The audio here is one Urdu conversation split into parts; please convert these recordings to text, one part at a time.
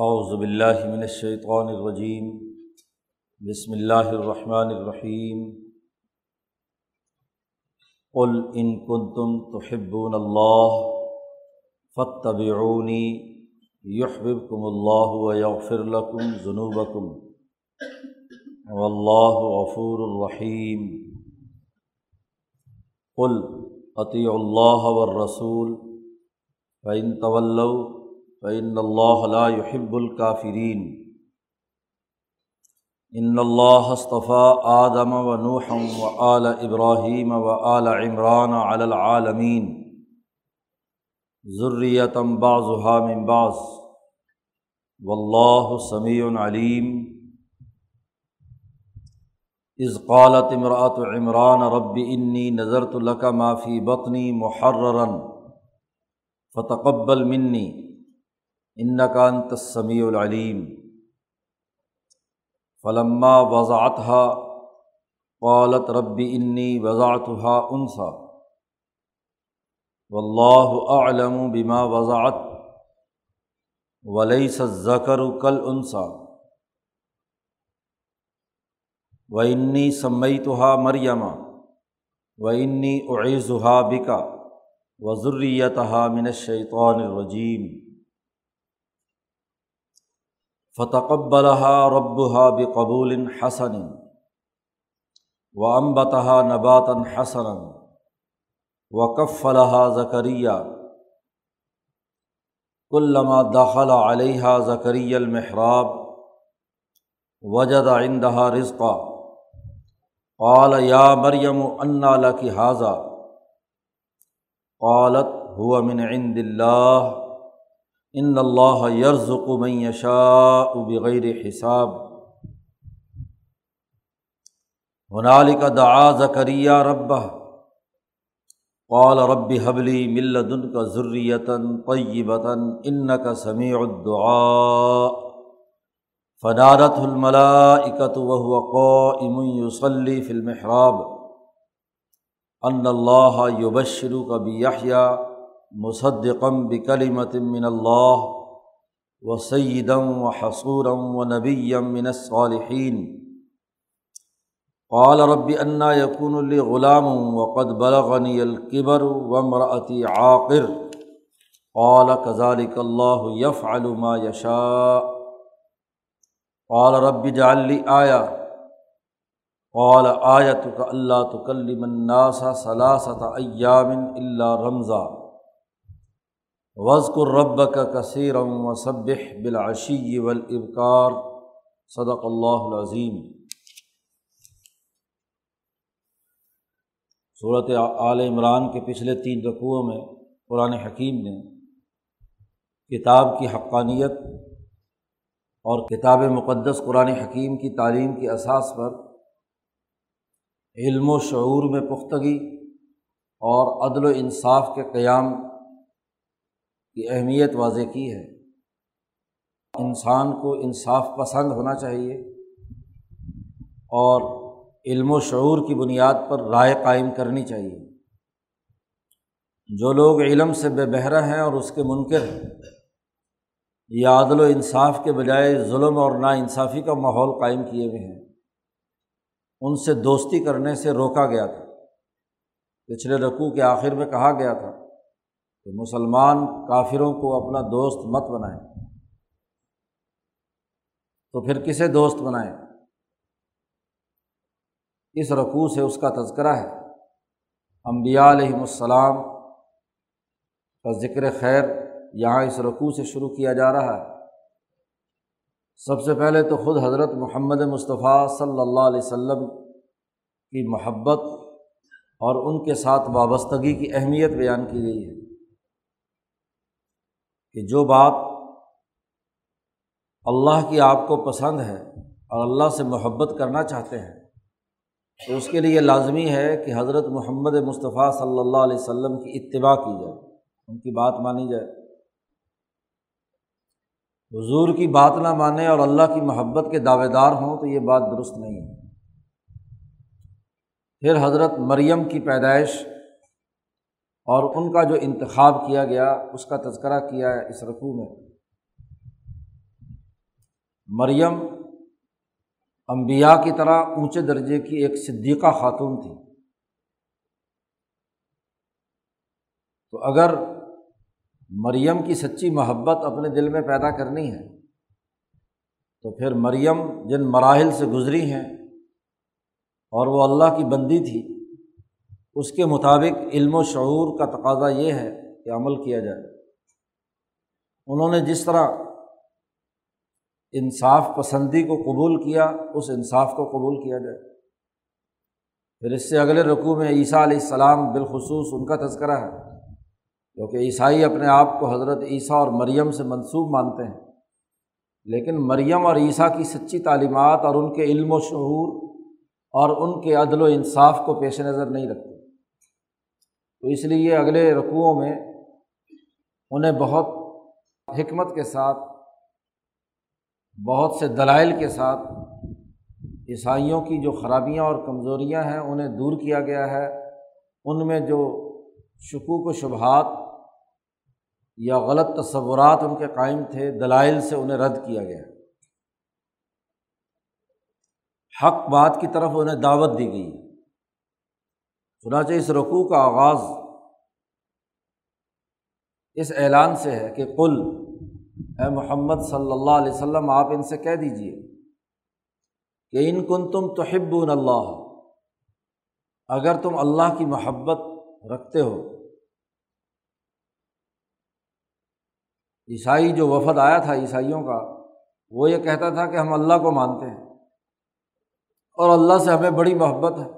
اعوذ باللہ من الشیطان الرجیم، بسم اللہ الرحمن الرحیم۔ قل ان کنتم تحبون اللہ فاتبعونی، یحببکم اللہ ویغفر لکم ذنوبکم۔ واللہ غفور الرحیم۔ قل اطیعوا اللہ والرسول، فإن تولوا فعن اللہ لا يحب الکافرین ان اللہ اصطفیٰ آدم و نوحم و آل ابراہیم و آل عمران علی العالمین ذریتم بعضها من بعض. واللہ سمیع علیم اذ قالت امرأة عمران رب انی نظرت لك ما فی بطنی محررا فتقبل منی ان کان تسمیع العلیم فلما وضاطہ قالت ربی انی وضاطہ انسا و اللہ علم بما وضاعت ولیس ذکر کل انسا و انی سمیتہ مریم و انی اعیزہ بکا وضریتہ من الشیطان الرجیم فتقبلہ ربہ بقبول حسن و امبتہ نباتً حسن و کفلہ ذکریہ کلما داخلہ علیہ ذکری المحراب وجد عندہ رزقا. قال یا مریم انا لکی حاضہ قالت هو من عند اللہ ان اللہ یرزق من یشاء بغیر حساب۔ ہنالک دعا زکریہ ربہ۔ قال رب حبلی ملدن کا ذریتاً طیبتاً ان کا سمیع الدعاء۔ فنارت الملائکۃ وهو قائم يصلي في المحراب۔ ان اللہ یبشرک بیحییٰ مصدقم بکلمت من اللہ و سیدم و حصورم و نبیم من الصالحین۔ قال رب انا یقون لی غلام وقد بلغنی القبر و مرأتی عاقر۔ قال كذلك اللہ یفعل ما یشاء۔ قال رب اجعل لي آیا قال آیتک اللہ تکلم الناس ثلاثة ایام الا رمضا وزق الرب کا کثیرم و صبح بالعشی والابکار صدق اللہ العظیم صورت عال عمران کے پچھلے تین رقوعوں میں قرآن حکیم نے کتاب کی حقانیت اور کتاب مقدس قرآن حکیم کی تعلیم کی اساس پر علم و شعور میں پختگی اور عدل و انصاف کے قیام کی اہمیت واضح کی ہے۔ انسان کو انصاف پسند ہونا چاہیے اور علم و شعور کی بنیاد پر رائے قائم کرنی چاہیے۔ جو لوگ علم سے بے بہرا ہیں اور اس کے منکر ہیں یا عدل و انصاف کے بجائے ظلم اور نا انصافی کا ماحول قائم کیے ہوئے ہیں۔ ان سے دوستی کرنے سے روکا گیا تھا۔ پچھلے رقوع کے آخر میں کہا گیا تھا کہ مسلمان کافروں کو اپنا دوست مت بنائیں۔ تو پھر کسے دوست بنائیں؟ اس رقوع سے اس کا تذکرہ ہے۔ امبیا علیہم السلام کا ذکر خیر یہاں اس رقوع سے شروع کیا جا رہا ہے۔ سب سے پہلے تو خود حضرت محمد مصطفیٰ صلی اللہ علیہ و سلم کی محبت اور ان کے ساتھ وابستگی کی اہمیت بیان کی گئی ہے۔ کہ جو بات اللہ کی آپ کو پسند ہے اور اللہ سے محبت کرنا چاہتے ہیں، تو اس کے لیے لازمی ہے کہ حضرت محمد مصطفیٰ صلی اللہ علیہ و سلم کی اتباع کی جائے، ان کی بات مانی جائے۔ حضور کی بات نہ مانے اور اللہ کی محبت کے دعوے دار ہوں تو یہ بات درست نہیں ہے۔ پھر حضرت مریم کی پیدائش اور ان کا جو انتخاب کیا گیا، اس کا تذکرہ کیا ہے اس رقوع میں۔ مریم امبیا کی طرح اونچے درجے کی ایک صدیقہ خاتون تھی۔ تو اگر مریم کی سچی محبت اپنے دل میں پیدا کرنی ہے، تو پھر مریم جن مراحل سے گزری ہیں اور وہ اللہ کی بندی تھی اس کے مطابق علم و شعور کا تقاضا یہ ہے کہ عمل کیا جائے۔ انہوں نے جس طرح انصاف پسندی کو قبول کیا، اس انصاف کو قبول کیا جائے۔ پھر اس سے اگلے رقوع میں عیسیٰ علیہ السلام بالخصوص ان کا تذکرہ ہے کیونکہ عیسائی اپنے آپ کو حضرت عیسیٰ اور مریم سے منسوب مانتے ہیں۔ لیکن مریم اور عیسیٰ کی سچی تعلیمات اور ان کے علم و شعور اور ان کے عدل و انصاف کو پیش نظر نہیں رکھتے۔ تو اس لیے اگلے رقوؤں میں انہیں بہت حکمت کے ساتھ، بہت سے دلائل کے ساتھ عیسائیوں کی جو خرابیاں اور کمزوریاں ہیں انہیں دور کیا گیا ہے۔ ان میں جو شکوک و شبہات یا غلط تصورات ان کے قائم تھے، دلائل سے انہیں رد کیا گیا۔ حق بات کی طرف انہیں دعوت دی گئی۔ چنانچہ اس رقوع کا آغاز اس اعلان سے ہے کہ کل اے محمد صلی اللہ علیہ وسلم، آپ ان سے کہہ دیجیے کہ ان کن تم تو اللہ، اگر تم اللہ کی محبت رکھتے ہو۔ عیسائی جو وفد آیا تھا عیسائیوں کا، وہ یہ کہتا تھا کہ ہم اللہ کو مانتے ہیں اور اللہ سے ہمیں بڑی محبت ہے۔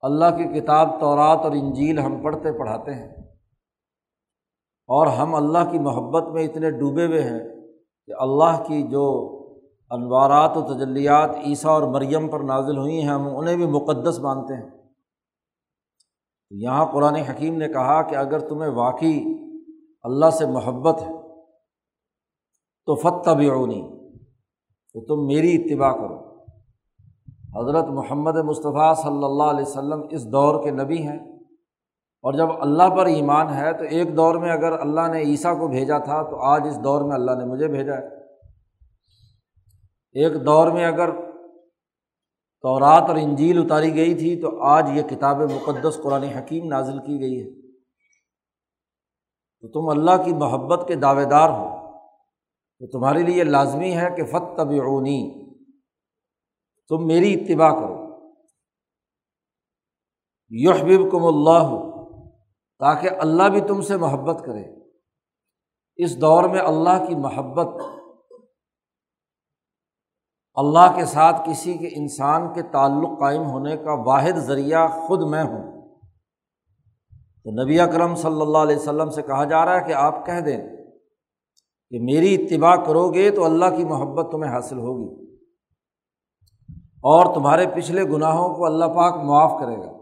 اللہ کی کتاب تورات اور انجیل ہم پڑھتے پڑھاتے ہیں اور ہم اللہ کی محبت میں اتنے ڈوبے ہوئے ہیں کہ اللہ کی جو انوارات و تجلیات عیسیٰ اور مریم پر نازل ہوئی ہیں، ہم انہیں بھی مقدس مانتے ہیں۔ یہاں قرآن حکیم نے کہا کہ اگر تمہیں واقعی اللہ سے محبت ہے تو فتح بھی تو تم میری اتباع کرو۔ حضرت محمد مصطفیٰ صلی اللہ علیہ وسلم اس دور کے نبی ہیں۔ اور جب اللہ پر ایمان ہے تو ایک دور میں اگر اللہ نے عیسیٰ کو بھیجا تھا تو آج اس دور میں اللہ نے مجھے بھیجا ہے۔ ایک دور میں اگر تورات اور انجیل اتاری گئی تھی تو آج یہ کتاب مقدس قرآن حکیم نازل کی گئی ہے۔ تو تم اللہ کی محبت کے دعوے دار ہو۔ تو تمہارے لیے لازمی ہے کہ فتب اونی تم میری اتباع کرو۔ یحبب کم اللہ ہو تاکہ اللہ بھی تم سے محبت کرے۔ اس دور میں اللہ کی محبت، اللہ کے ساتھ کسی کے انسان کے تعلق قائم ہونے کا واحد ذریعہ خود میں ہوں۔ تو نبی اکرم صلی اللہ علیہ وسلم سے کہا جا رہا ہے کہ آپ کہہ دیں کہ میری اتباع کرو گے تو اللہ کی محبت تمہیں حاصل ہوگی۔ اور تمہارے پچھلے گناہوں کو اللہ پاک معاف کرے گا۔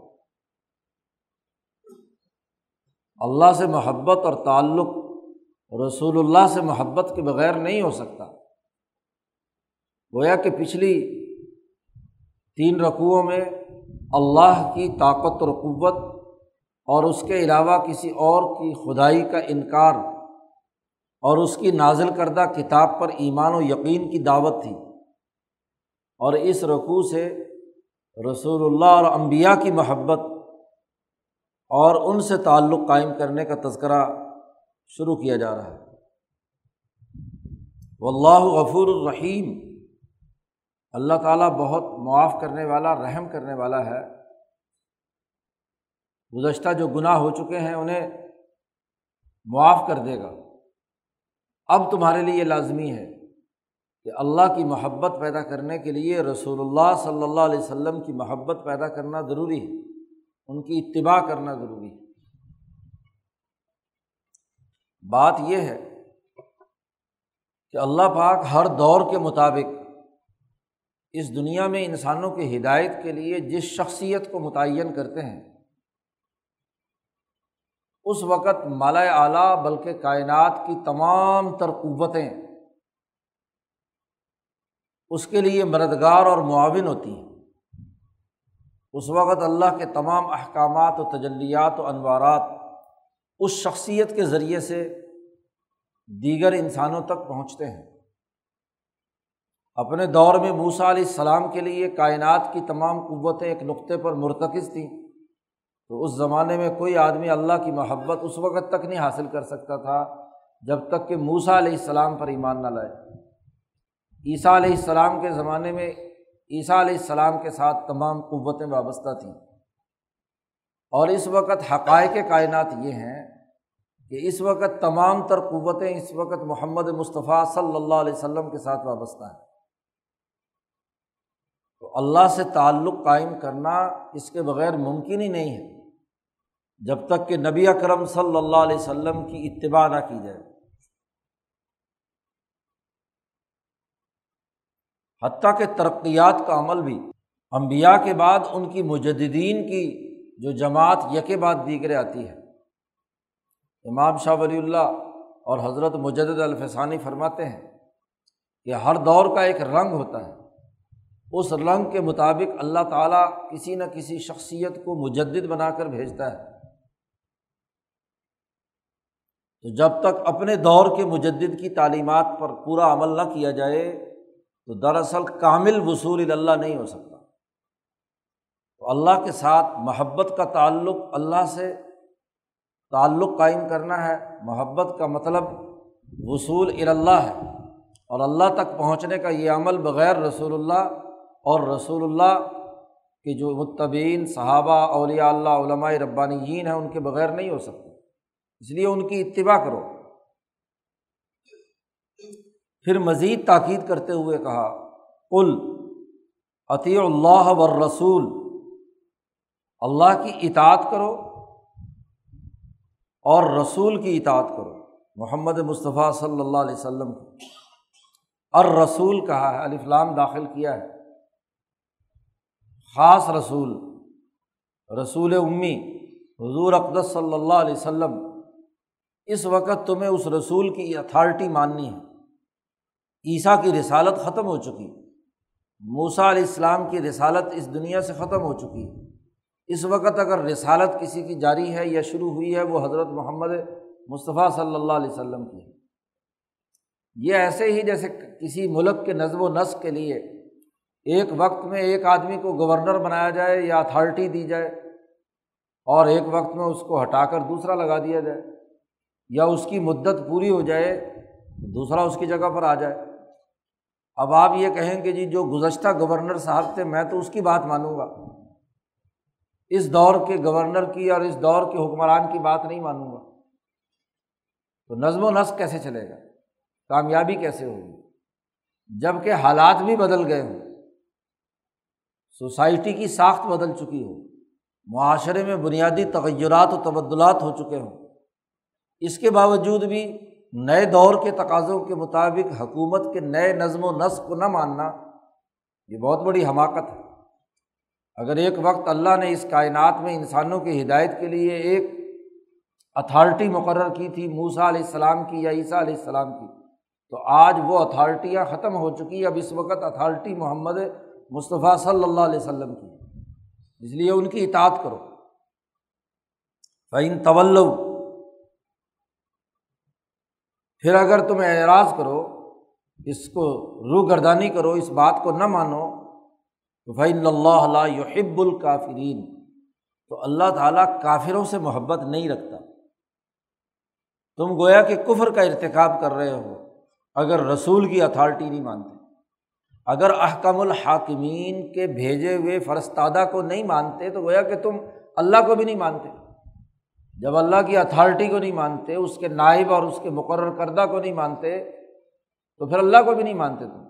اللہ سے محبت اور تعلق رسول اللہ سے محبت کے بغیر نہیں ہو سکتا۔ گویا کہ پچھلی تین رقوؤں میں اللہ کی طاقت اور قوت اور اس کے علاوہ کسی اور کی خدائی کا انکار اور اس کی نازل کردہ کتاب پر ایمان و یقین کی دعوت تھی۔ اور اس رقوع سے رسول اللہ اور امبیا کی محبت اور ان سے تعلق قائم کرنے کا تذکرہ شروع کیا جا رہا ہے۔ و اللہ غفور الرحیم۔ اللہ تعالیٰ بہت معاف کرنے والا، رحم کرنے والا ہے۔ گزشتہ جو گناہ ہو چکے ہیں، انہیں معاف کر دے گا۔ اب تمہارے لیے یہ لازمی ہے۔ کہ اللہ کی محبت پیدا کرنے کے لیے رسول اللہ صلی اللہ علیہ وسلم کی محبت پیدا کرنا ضروری ہے۔ ان کی اتباع کرنا ضروری ہے۔ بات یہ ہے کہ اللہ پاک ہر دور کے مطابق اس دنیا میں انسانوں کی ہدایت کے لیے جس شخصیت کو متعین کرتے ہیں، اس وقت مالا اعلیٰ بلکہ کائنات کی تمام تر قوتیں اس کے لیے مددگار اور معاون ہوتی ہیں۔ اس وقت اللہ کے تمام احکامات و تجلیات و انوارات اس شخصیت کے ذریعے سے دیگر انسانوں تک پہنچتے ہیں۔ اپنے دور میں موسا علیہ السلام کے لیے کائنات کی تمام قوتیں ایک نقطے پر مرتکز تھیں، تو اس زمانے میں کوئی آدمی اللہ کی محبت اس وقت تک نہیں حاصل کر سکتا تھا جب تک کہ موسا علیہ السلام پر ایمان نہ لائے۔ عیسیٰ علیہ السلام کے زمانے میں عیسیٰ علیہ السلام کے ساتھ تمام قوتیں وابستہ تھیں۔ اور اس وقت حقائق کائنات یہ ہیں کہ اس وقت تمام تر قوتیں اس وقت محمد مصطفیٰ صلی اللہ علیہ وسلم کے ساتھ وابستہ ہیں۔ تو اللہ سے تعلق قائم کرنا اس کے بغیر ممکن ہی نہیں ہے۔ جب تک کہ نبی اکرم صلی اللہ علیہ وسلم کی اتباع نہ کی جائے۔ حتیٰ کہ ترقیات کا عمل بھی۔ امبیا کے بعد ان کی مجدین کی جو جماعت یک بعد دیگرے آتی ہے۔ امام شاہ ولی اللہ اور حضرت مجد الفسانی فرماتے ہیں کہ ہر دور کا ایک رنگ ہوتا ہے۔ اس رنگ کے مطابق اللہ تعالیٰ کسی نہ کسی شخصیت کو مجد بنا کر بھیجتا ہے۔ تو جب تک اپنے دور کے مجد کی تعلیمات پر پورا عمل نہ کیا جائے تو دراصل کامل وصول اللہ نہیں ہو سکتا۔ تو اللہ کے ساتھ محبت کا تعلق اللہ سے تعلق قائم کرنا ہے۔ محبت کا مطلب وصول اللہ ہے۔ اور اللہ تک پہنچنے کا یہ عمل بغیر رسول اللہ اور رسول اللہ کے جو متبین صحابہ، اولیاء اللہ، علماء ربانیین ہیں، ان کے بغیر نہیں ہو سکتا اس لیے ان کی اتباع کرو۔ پھر مزید تاکید کرتے ہوئے کہا کل عطی اللہ و رسول اللہ کی اطاعت کرو اور رسول کی اطاعت کرو۔ محمد مصطفیٰ صلی اللہ علیہ وسلم کی اور رسول کہا ہے الفلام داخل کیا ہے۔ خاص رسول رسول امی، حضور اقدس صلی اللہ علیہ وسلم، اس وقت تمہیں اس رسول کی اتھارٹی ماننی ہے۔ عیسیٰ کی رسالت ختم ہو چکی۔ موسا علیہ السلام کی رسالت اس دنیا سے ختم ہو چکی۔ ہے اس وقت اگر رسالت کسی کی جاری ہے یا شروع ہوئی ہے، وہ حضرت محمد مصطفیٰ صلی اللہ علیہ وسلم کی ہے۔ یہ ایسے ہی جیسے کسی ملک کے نظم و نسق کے لیے ایک وقت میں ایک آدمی کو گورنر بنایا جائے یا اتھارٹی دی جائے اور ایک وقت میں اس کو ہٹا کر دوسرا لگا دیا جائے، یا اس کی مدت پوری ہو جائے، دوسرا اس کی جگہ پر آ جائے۔ اب آپ یہ کہیں کہ جی جو گزشتہ گورنر صاحب تھے میں تو اس کی بات مانوں گا۔ اس دور کے گورنر کی اور اس دور کے حکمران کی بات نہیں مانوں گا۔ تو نظم و نسق کیسے چلے گا؟ کامیابی کیسے ہوگی؟ جبکہ حالات بھی بدل گئے ہوں۔ سوسائٹی کی ساخت بدل چکی ہو۔ معاشرے میں بنیادی تغیرات و تبدلات ہو چکے ہوں۔ اس کے باوجود بھی نئے دور کے تقاضوں کے مطابق حکومت کے نئے نظم و نسق کو نہ ماننا، یہ بہت بڑی حماقت ہے۔ اگر ایک وقت اللہ نے اس کائنات میں انسانوں کی ہدایت کے لیے ایک اتھارٹی مقرر کی تھی موسا علیہ السلام کی یا عیسیٰ علیہ السلام کی، تو آج وہ اتھارٹیاں ختم ہو چکی اب اس وقت اتھارٹی محمد مصطفیٰ صلی اللہ علیہ وسلم کی اس لیے ان کی اطاعت کرو۔ فعین طول پھر اگر تم اعراض کرو، اس کو روح گردانی کرو، اس بات کو نہ مانو، تو بھائی اللہ علیہ یحب الکافرین تو اللہ تعالیٰ کافروں سے محبت نہیں رکھتا۔ تم گویا کہ کفر کا ارتکاب کر رہے ہو، اگر رسول کی اتھارٹی نہیں مانتے۔ اگر احکم الحاکمین کے بھیجے ہوئے فرستادہ کو نہیں مانتے، تو گویا کہ تم اللہ کو بھی نہیں مانتے۔ جب اللہ کی اتھارٹی کو نہیں مانتے، اس کے نائب اور اس کے مقرر کردہ کو نہیں مانتے، تو پھر اللہ کو بھی نہیں مانتے تم۔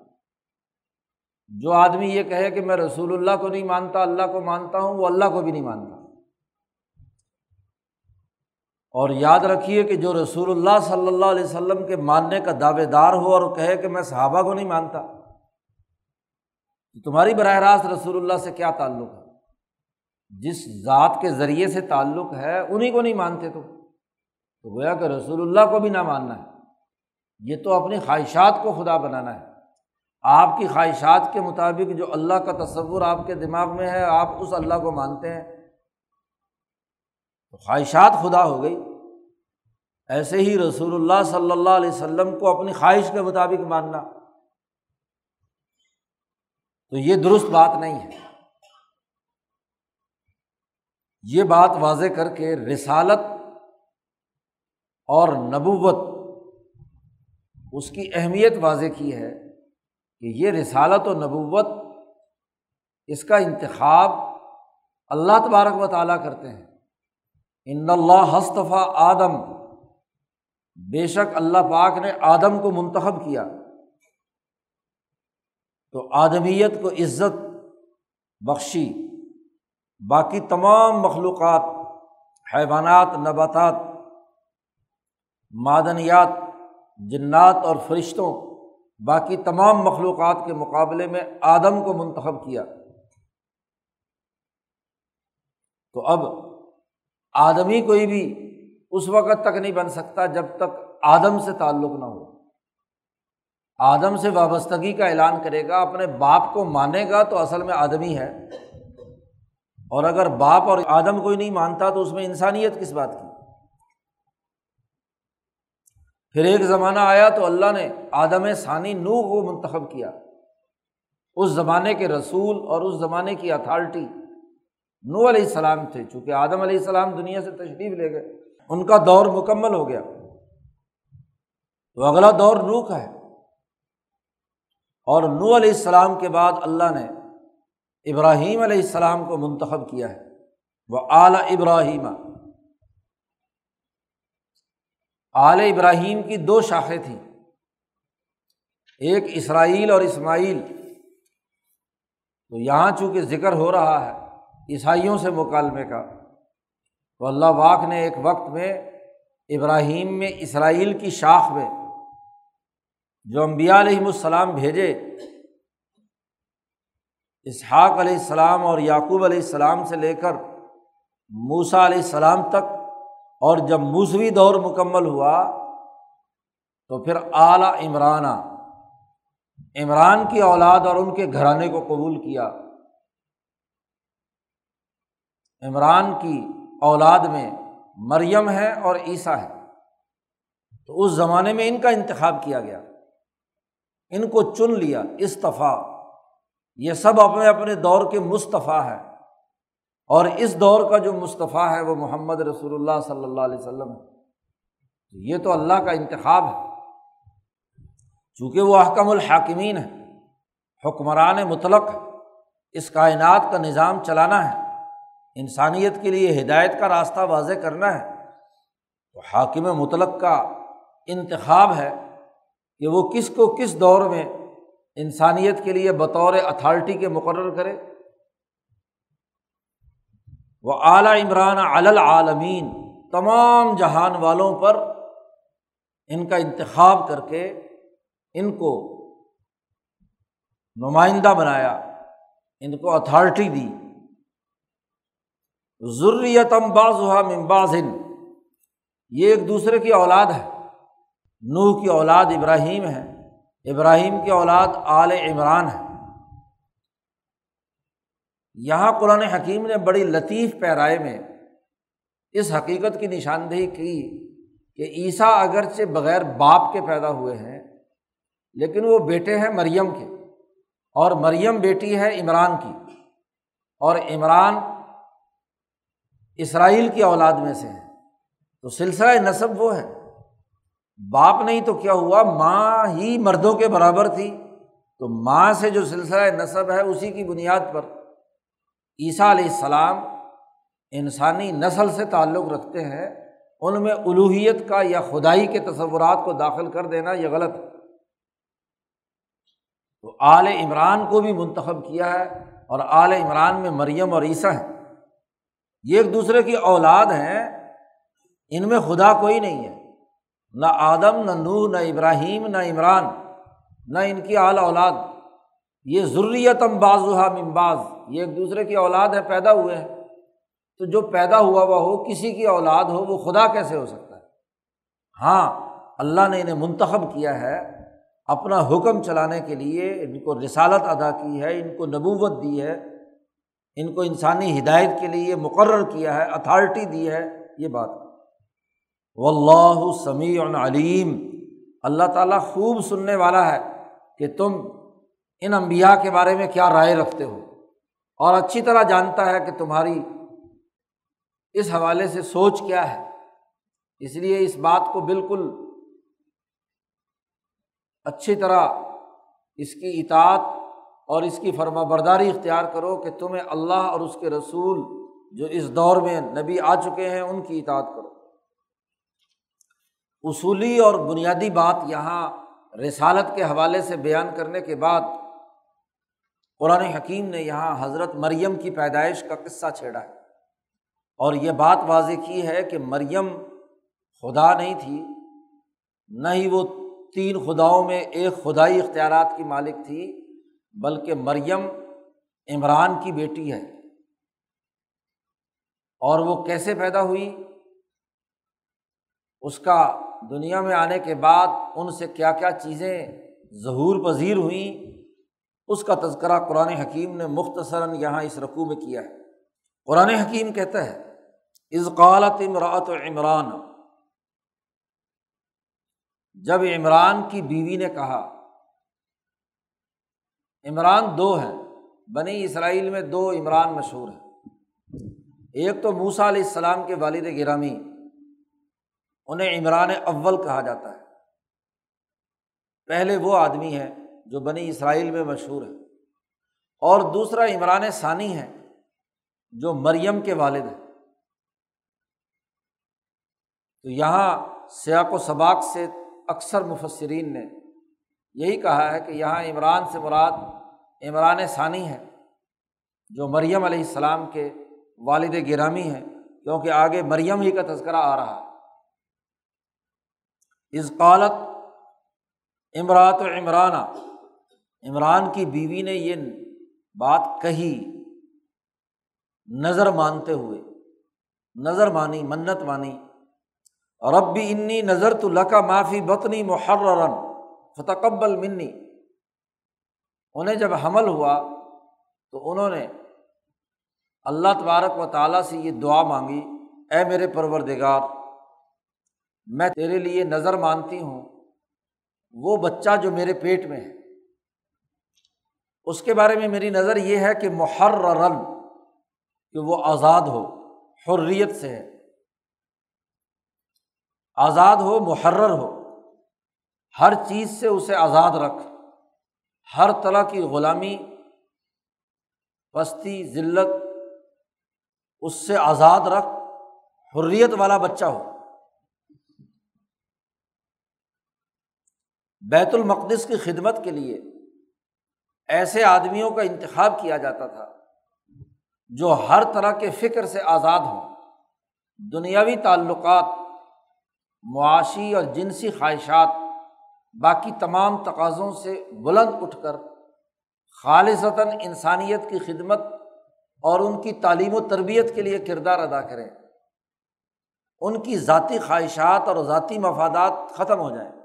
جو آدمی یہ کہے کہ میں رسول اللہ کو نہیں مانتا، اللہ کو مانتا ہوں، وہ اللہ کو بھی نہیں مانتا۔ اور یاد رکھیے کہ جو رسول اللہ صلی اللہ علیہ وسلم کے ماننے کا دعوے دار ہو اور کہے کہ میں صحابہ کو نہیں مانتا تمہاری براہ راست رسول اللہ سے کیا تعلق ہے؟ جس ذات کے ذریعے سے تعلق ہے انہیں کو نہیں مانتے تو۔ تو گویا کہ رسول اللہ کو بھی نہ ماننا ہے۔ یہ تو اپنی خواہشات کو خدا بنانا ہے۔ آپ کی خواہشات کے مطابق جو اللہ کا تصور آپ کے دماغ میں ہے، آپ اس اللہ کو مانتے ہیں۔ تو خواہشات خدا ہو گئی۔ ایسے ہی رسول اللہ صلی اللہ علیہ وسلم کو اپنی خواہش کے مطابق ماننا۔ تو یہ درست بات نہیں ہے۔ یہ بات واضح کر کے رسالت اور نبوت اس کی اہمیت واضح کی ہے کہ یہ رسالت و نبوت اس کا انتخاب اللہ تبارک و تعالیٰ کرتے ہیں۔ ان اللہ ہستفا آدم۔ بے شک اللہ پاک نے آدم کو منتخب کیا۔ تو آدمیت کو عزت بخشی۔ باقی تمام مخلوقات، حیوانات، نباتات، معدنیات، جنات اور فرشتوں، باقی تمام مخلوقات کے مقابلے میں آدم کو منتخب کیا۔ تو اب آدمی کوئی بھی اس وقت تک نہیں بن سکتا جب تک آدم سے تعلق نہ ہو۔ آدم سے وابستگی کا اعلان کرے گا، اپنے باپ کو مانے گا تو اصل میں آدمی ہے۔ اور اگر باپ اور آدم کوئی نہیں مانتا تو اس میں انسانیت کس بات کی؟ پھر ایک زمانہ آیا تو اللہ نے آدم ثانی نو کو منتخب کیا۔ اس زمانے کے رسول اور اس زمانے کی اتھارٹی نو علیہ السلام تھے، چونکہ آدم علیہ السلام دنیا سے تشریف لے گئے۔ ان کا دور مکمل ہو گیا۔ تو اگلا دور نو کا ہے۔ اور نو علیہ السلام کے بعد اللہ نے ابراہیم علیہ السلام کو منتخب کیا ہے۔ وہ اعلیٰ ابراہیم۔ اعلی ابراہیم کی دو شاخیں تھیں۔ ایک اسرائیل اور اسماعیل۔ تو یہاں چونکہ ذکر ہو رہا ہے عیسائیوں سے مکالمے کا، تو اللہ واق نے ایک وقت میں ابراہیم میں اسرائیل کی شاخ میں جو امبیا علیہم السلام بھیجے اسحاق علیہ السلام اور یعقوب علیہ السلام سے لے کر موسا علیہ السلام تک اور جب موسوی دور مکمل ہوا تو پھر اعلیٰ عمرانہ، عمران کی اولاد اور ان کے گھرانے کو قبول کیا۔ عمران کی اولاد میں مریم ہے اور عیسیٰ ہے۔ تو اس زمانے میں ان کا انتخاب کیا گیا۔ ان کو چن لیا استفاع یہ سب اپنے اپنے دور کے مصطفیٰ ہے اور اس دور کا جو مصطفیٰ ہے وہ محمد رسول اللہ صلی اللہ علیہ وسلم ہے۔ یہ تو اللہ کا انتخاب ہے۔ چونکہ وہ احکم الحاکمین ہے حکمران مطلق اس کائنات کا نظام چلانا ہے۔ انسانیت کے لیے ہدایت کا راستہ واضح کرنا ہے۔ تو حاکم مطلق کا انتخاب ہے کہ وہ کس کو کس دور میں انسانیت کے لیے بطور اتھارٹی کے مقرر کرے۔ وہ اعلیٰ عمران علعالمین تمام جہان والوں پر ان کا انتخاب کر کے ان کو نمائندہ بنایا، ان کو اتھارٹی دی۔ ضروریتم باز ہوا ممبازن یہ ایک دوسرے کی اولاد ہے۔ نوح کی اولاد ابراہیم ہے۔ ابراہیم کی اولاد آل عمران ہے۔ یہاں قرآن حکیم نے بڑی لطیف پیرائے میں اس حقیقت کی نشاندہی کی کہ عیسیٰ اگرچہ بغیر باپ کے پیدا ہوئے ہیں، لیکن وہ بیٹے ہیں مریم کے۔ اور مریم بیٹی ہے عمران کی۔ اور عمران اسرائیل کی اولاد میں سے ہے۔ تو سلسلہ نصب وہ ہے۔ باپ نہیں تو کیا ہوا؟ ماں ہی مردوں کے برابر تھی۔ تو ماں سے جو سلسلہ نصب ہے اسی کی بنیاد پر عیسیٰ علیہ السلام انسانی نسل سے تعلق رکھتے ہیں۔ ان میں الوحیت کا یا خدائی کے تصورات کو داخل کر دینا یہ غلط ہے۔ تو آل عمران کو بھی منتخب کیا ہے اور آل عمران میں مریم اور عیسیٰ ہیں۔ یہ ایک دوسرے کی اولاد ہیں۔ ان میں خدا کوئی نہیں ہے۔ نہ آدم، نہ نوح، نہ ابراہیم، نہ عمران، نہ ان کی اعلی اولاد۔ یہ ضروریت امباز ممباز یہ ایک دوسرے کی اولاد ہے، پیدا ہوئے ہیں۔ تو جو پیدا ہوا ہوا ہو، کسی کی اولاد ہو، وہ خدا کیسے ہو سکتا ہے؟ ہاں اللہ نے انہیں منتخب کیا ہے اپنا حکم چلانے کے لیے، ان کو رسالت ادا کی ہے، ان کو نبوت دی ہے، ان کو انسانی ہدایت کے لیے مقرر کیا ہے، اتھارٹی دی ہے، یہ بات۔ و اللہ سمیع علیم۔ اللہ تعالیٰ خوب سننے والا ہے کہ تم ان انبیاء کے بارے میں کیا رائے رکھتے ہو۔ اور اچھی طرح جانتا ہے کہ تمہاری اس حوالے سے سوچ کیا ہے۔ اس لیے اس بات کو بالکل اچھی طرح اس کی اطاعت اور اس کی فرما برداری اختیار کرو کہ تمہیں اللہ اور اس کے رسول جو اس دور میں نبی آ چکے ہیں ان کی اطاعت کرو۔ اصولی اور بنیادی بات یہاں رسالت کے حوالے سے بیان کرنے کے بعد قرآن حکیم نے یہاں حضرت مریم کی پیدائش کا قصہ چھیڑا ہے۔ اور یہ بات واضح کی ہے کہ مریم خدا نہیں تھی، نہ ہی وہ تین خداؤں میں ایک خدائی اختیارات کی مالک تھی، بلکہ مریم عمران کی بیٹی ہے۔ اور وہ کیسے پیدا ہوئی؟ اس کا دنیا میں آنے کے بعد ان سے کیا کیا چیزیں ظہور پذیر ہوئیں، اس کا تذکرہ قرآن حکیم نے مختصراً یہاں اس رقوع میں کیا ہے۔ قرآن حکیم کہتا ہے ازقالت امراۃ عمران جب عمران کی بیوی نے کہا، عمران دو ہیں، بنی اسرائیل میں دو عمران مشہور ہیں۔ ایک تو موسا علیہ السلام کے والد گرامی انہیں عمران اول کہا جاتا ہے۔ پہلے وہ آدمی ہے جو بنی اسرائیل میں مشہور ہے اور دوسرا عمران ثانی ہے جو مریم کے والد ہیں۔ تو یہاں سیاق و سباق سے اکثر مفسرین نے یہی کہا ہے کہ یہاں عمران سے مراد عمران ثانی ہے جو مریم علیہ السلام کے والد گرامی ہیں، کیونکہ آگے مریم ہی کا تذکرہ آ رہا ہے۔ ازقالت امرات عمران عمران کی بیوی نے یہ بات کہی، نظر مانتے ہوئے، نظر مانی، منت مانی اور اب بھی انی نظر تو لکا معافی بتنی محرن فتقبل منی۔ انہیں جب حمل ہوا تو انہوں نے اللہ تبارک و تعالیٰ سے یہ دعا مانگی، اے میرے پروردگار میں تیرے لیے نظر مانتی ہوں، وہ بچہ جو میرے پیٹ میں ہے۔ اس کے بارے میں میری نظر یہ ہے کہ محررن، کہ وہ آزاد ہو، حریت سے ہے۔ آزاد ہو، محرر ہو۔ ہر چیز سے اسے آزاد رکھ۔ ہر طرح کی غلامی، پستی، ذلت، اس سے آزاد رکھ۔ حریت والا بچہ ہو۔ بیت المقدس کی خدمت کے لیے ایسے آدمیوں کا انتخاب کیا جاتا تھا جو ہر طرح کے فکر سے آزاد ہوں۔ دنیاوی تعلقات، معاشی اور جنسی خواہشات، باقی تمام تقاضوں سے بلند اٹھ کر خالصتاً انسانیت کی خدمت اور ان کی تعلیم و تربیت کے لیے کردار ادا کریں۔ ان کی ذاتی خواہشات اور ذاتی مفادات ختم ہو جائیں۔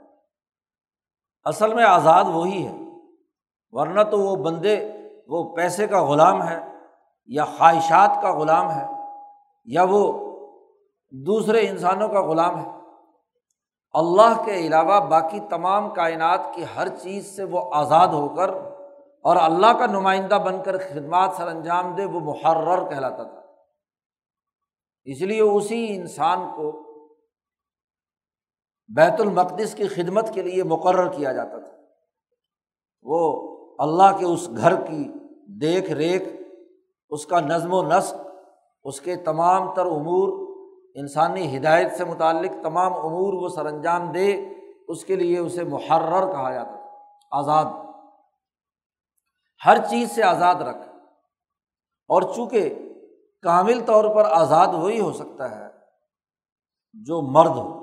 اصل میں آزاد وہی ہے، ورنہ تو وہ بندے، وہ پیسے کا غلام ہے یا خواہشات کا غلام ہے یا وہ دوسرے انسانوں کا غلام ہے۔ اللہ کے علاوہ باقی تمام کائنات کی ہر چیز سے وہ آزاد ہو کر اور اللہ کا نمائندہ بن کر خدمات سر انجام دے وہ محرر کہلاتا تھا۔ اس لیے اسی انسان کو بیت المقدس کی خدمت کے لیے مقرر کیا جاتا تھا۔ وہ اللہ کے اس گھر کی دیکھ ریکھ، اس کا نظم و نسق، اس کے تمام تر امور، انسانی ہدایت سے متعلق تمام امور وہ سر انجام دے، اس کے لیے اسے محرر کہا جاتا تھا۔ آزاد۔ ہر چیز سے آزاد رکھ۔ اور چونکہ کامل طور پر آزاد وہی ہو سکتا ہے جو مرد ہو۔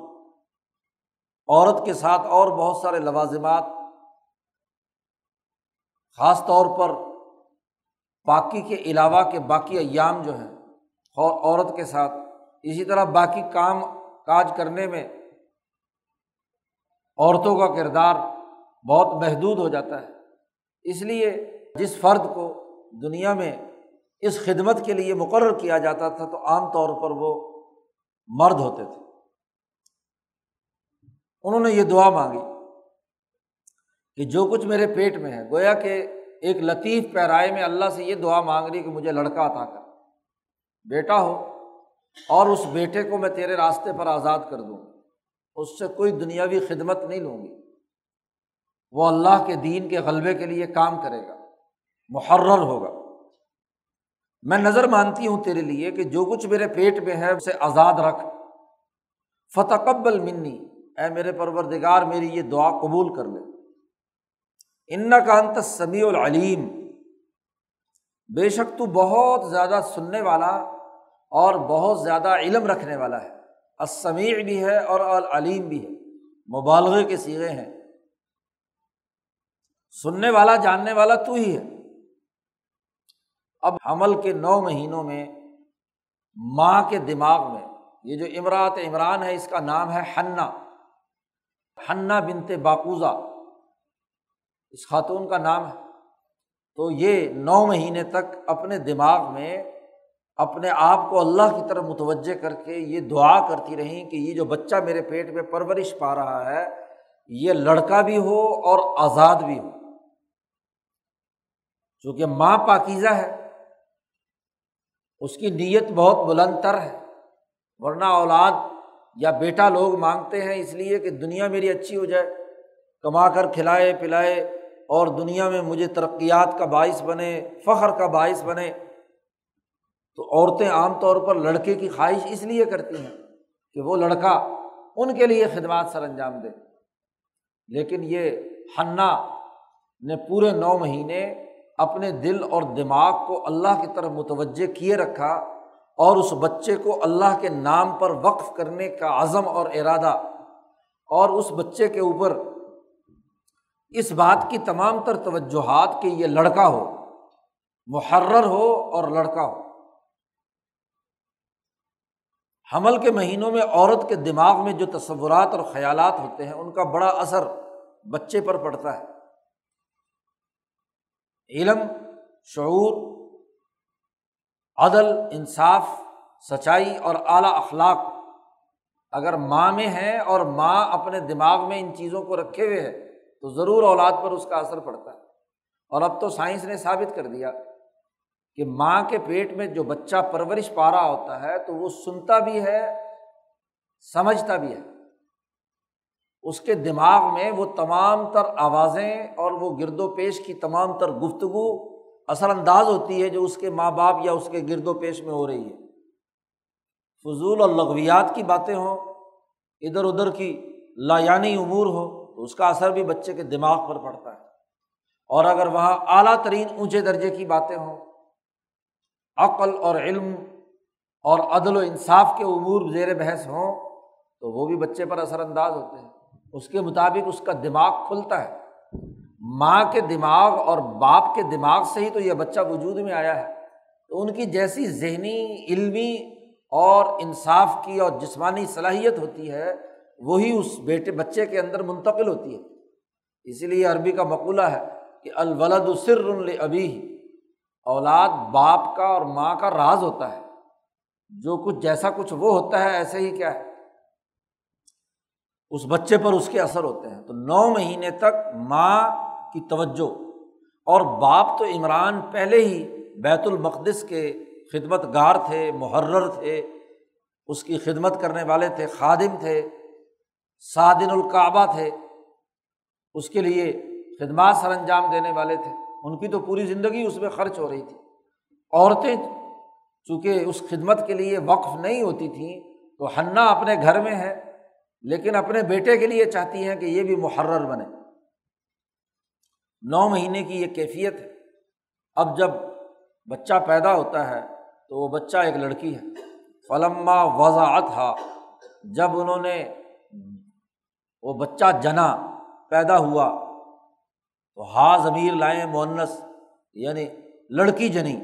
عورت کے ساتھ اور بہت سارے لوازمات، خاص طور پر باقی کے علاوہ کے باقی ایام جو ہیں عورت کے ساتھ، اسی طرح باقی کام، کاج کرنے میں عورتوں کا کردار بہت محدود ہو جاتا ہے۔ اس لیے جس فرد کو دنیا میں اس خدمت کے لیے مقرر کیا جاتا تھا تو عام طور پر وہ مرد ہوتے تھے۔ انہوں نے یہ دعا مانگی کہ جو کچھ میرے پیٹ میں ہے، گویا کہ ایک لطیف پیرائے میں اللہ سے یہ دعا مانگ رہی کہ مجھے لڑکا عطا کر۔ بیٹا ہو، اور اس بیٹے کو میں تیرے راستے پر آزاد کر دوں۔ اس سے کوئی دنیاوی خدمت نہیں لوں گی۔ وہ اللہ کے دین کے غلبے کے لیے کام کرے گا، محرر ہوگا۔ میں نظر مانتی ہوں تیرے لیے کہ جو کچھ میرے پیٹ میں ہے، اسے آزاد رکھ۔ فتح قبل منی۔ اے میرے پروردگار، میری یہ دعا قبول کر لے۔ ان کا انت سمیع العلیم۔ بے شک تو بہت زیادہ سننے والا اور بہت زیادہ علم رکھنے والا ہے۔ اسمیع بھی ہے اور العلیم بھی ہے۔ مبالغے کے سیرے ہیں۔ سننے والا، جاننے والا تو ہی ہے۔ اب حمل کے نو مہینوں میں، ماں کے دماغ میں، یہ جو امراط عمران ہے، اس کا نام ہے ہنا ہنا بنتے باقوزہ اس خاتون کا نام ہے۔ تو یہ نو مہینے تک اپنے دماغ میں اپنے آپ کو اللہ کی طرف متوجہ کر کے یہ دعا کرتی رہیں کہ یہ جو بچہ میرے پیٹ میں پرورش پا رہا ہے، یہ لڑکا بھی ہو اور آزاد بھی ہو۔ چونکہ ماں پاکیزہ ہے۔ اس کی نیت بہت بلند تر ہے۔ ورنہ اولاد یا بیٹا لوگ مانگتے ہیں اس لیے کہ دنیا میری اچھی ہو جائے، کما کر کھلائے، پلائے، اور دنیا میں مجھے ترقیات کا باعث بنے، فخر کا باعث بنے۔ تو عورتیں عام طور پر لڑکے کی خواہش اس لیے کرتی ہیں کہ وہ لڑکا ان کے لیے خدمات سر انجام دے۔ لیکن یہ ہنا نے پورے نو مہینے اپنے دل اور دماغ کو اللہ کی طرف متوجہ کیے رکھا۔ اور اس بچے کو اللہ کے نام پر وقف کرنے کا عزم اور ارادہ اور اس بچے کے اوپر اس بات کی تمام تر توجہات کہ یہ لڑکا ہو، محرر ہو اور لڑکا ہو۔ حمل کے مہینوں میں عورت کے دماغ میں جو تصورات اور خیالات ہوتے ہیں، ان کا بڑا اثر بچے پر پڑتا ہے۔ علم، شعور عدل، انصاف، سچائی اور اعلیٰ اخلاق۔ اگر ماں میں ہے اور ماں اپنے دماغ میں ان چیزوں کو رکھے ہوئے ہے، تو ضرور اولاد پر اس کا اثر پڑتا ہے۔ اور اب تو سائنس نے ثابت کر دیا کہ ماں کے پیٹ میں جو بچہ پرورش پا رہا ہوتا ہے، تو وہ سنتا بھی ہے، سمجھتا بھی ہے۔ اس کے دماغ میں وہ تمام تر آوازیں اور وہ گرد و پیش کی تمام تر گفتگو اثر انداز ہوتی ہے جو اس کے ماں باپ یا اس کے گرد و پیش میں ہو رہی ہے۔ فضول اور لغویات کی باتیں ہوں، ادھر ادھر کی لایانی امور ہو تو اس کا اثر بھی بچے کے دماغ پر پڑتا ہے۔ اور اگر وہاں اعلیٰ ترین اونچے درجے کی باتیں ہوں، عقل اور علم اور عدل و انصاف کے امور زیر بحث ہوں، تو وہ بھی بچے پر اثر انداز ہوتے ہیں۔ اس کے مطابق اس کا دماغ کھلتا ہے۔ ماں کے دماغ اور باپ کے دماغ سے ہی تو یہ بچہ وجود میں آیا ہے۔ تو ان کی جیسی ذہنی، علمی اور انصاف کی اور جسمانی صلاحیت ہوتی ہے، وہی اس بیٹے، بچے کے اندر منتقل ہوتی ہے۔ اسی لیے عربی کا مقولہ ہے کہ الولد سر ابھی اولاد باپ کا اور ماں کا راز ہوتا ہے۔ جو کچھ جیسا کچھ وہ ہوتا ہے، ایسے ہی کیا ہے۔ اس بچے پر اس کے اثر ہوتے ہیں۔ تو نو مہینے تک ماں کی توجہ۔ اور باپ تو عمران پہلے ہی بیت المقدس کے خدمت گار تھے، محرر تھے، اس کی خدمت کرنے والے تھے، خادم تھے، سادن القعبہ تھے، اس کے لیے خدمات سر انجام دینے والے تھے۔ ان کی تو پوری زندگی اس میں خرچ ہو رہی تھی۔ عورتیں چونکہ اس خدمت کے لیے وقف نہیں ہوتی تھیں، تو ہنا اپنے گھر میں ہے، لیکن اپنے بیٹے کے لیے چاہتی ہیں کہ یہ بھی محرر بنے۔ نو مہینے کی یہ کیفیت ہے۔ اب جب بچہ پیدا ہوتا ہے تو وہ بچہ ایک لڑکی ہے۔ فلما وضاحت ہا جب انہوں نے وہ بچہ جنا پیدا ہوا، تو ہا ضمیر لائیں مونس یعنی لڑکی جنی۔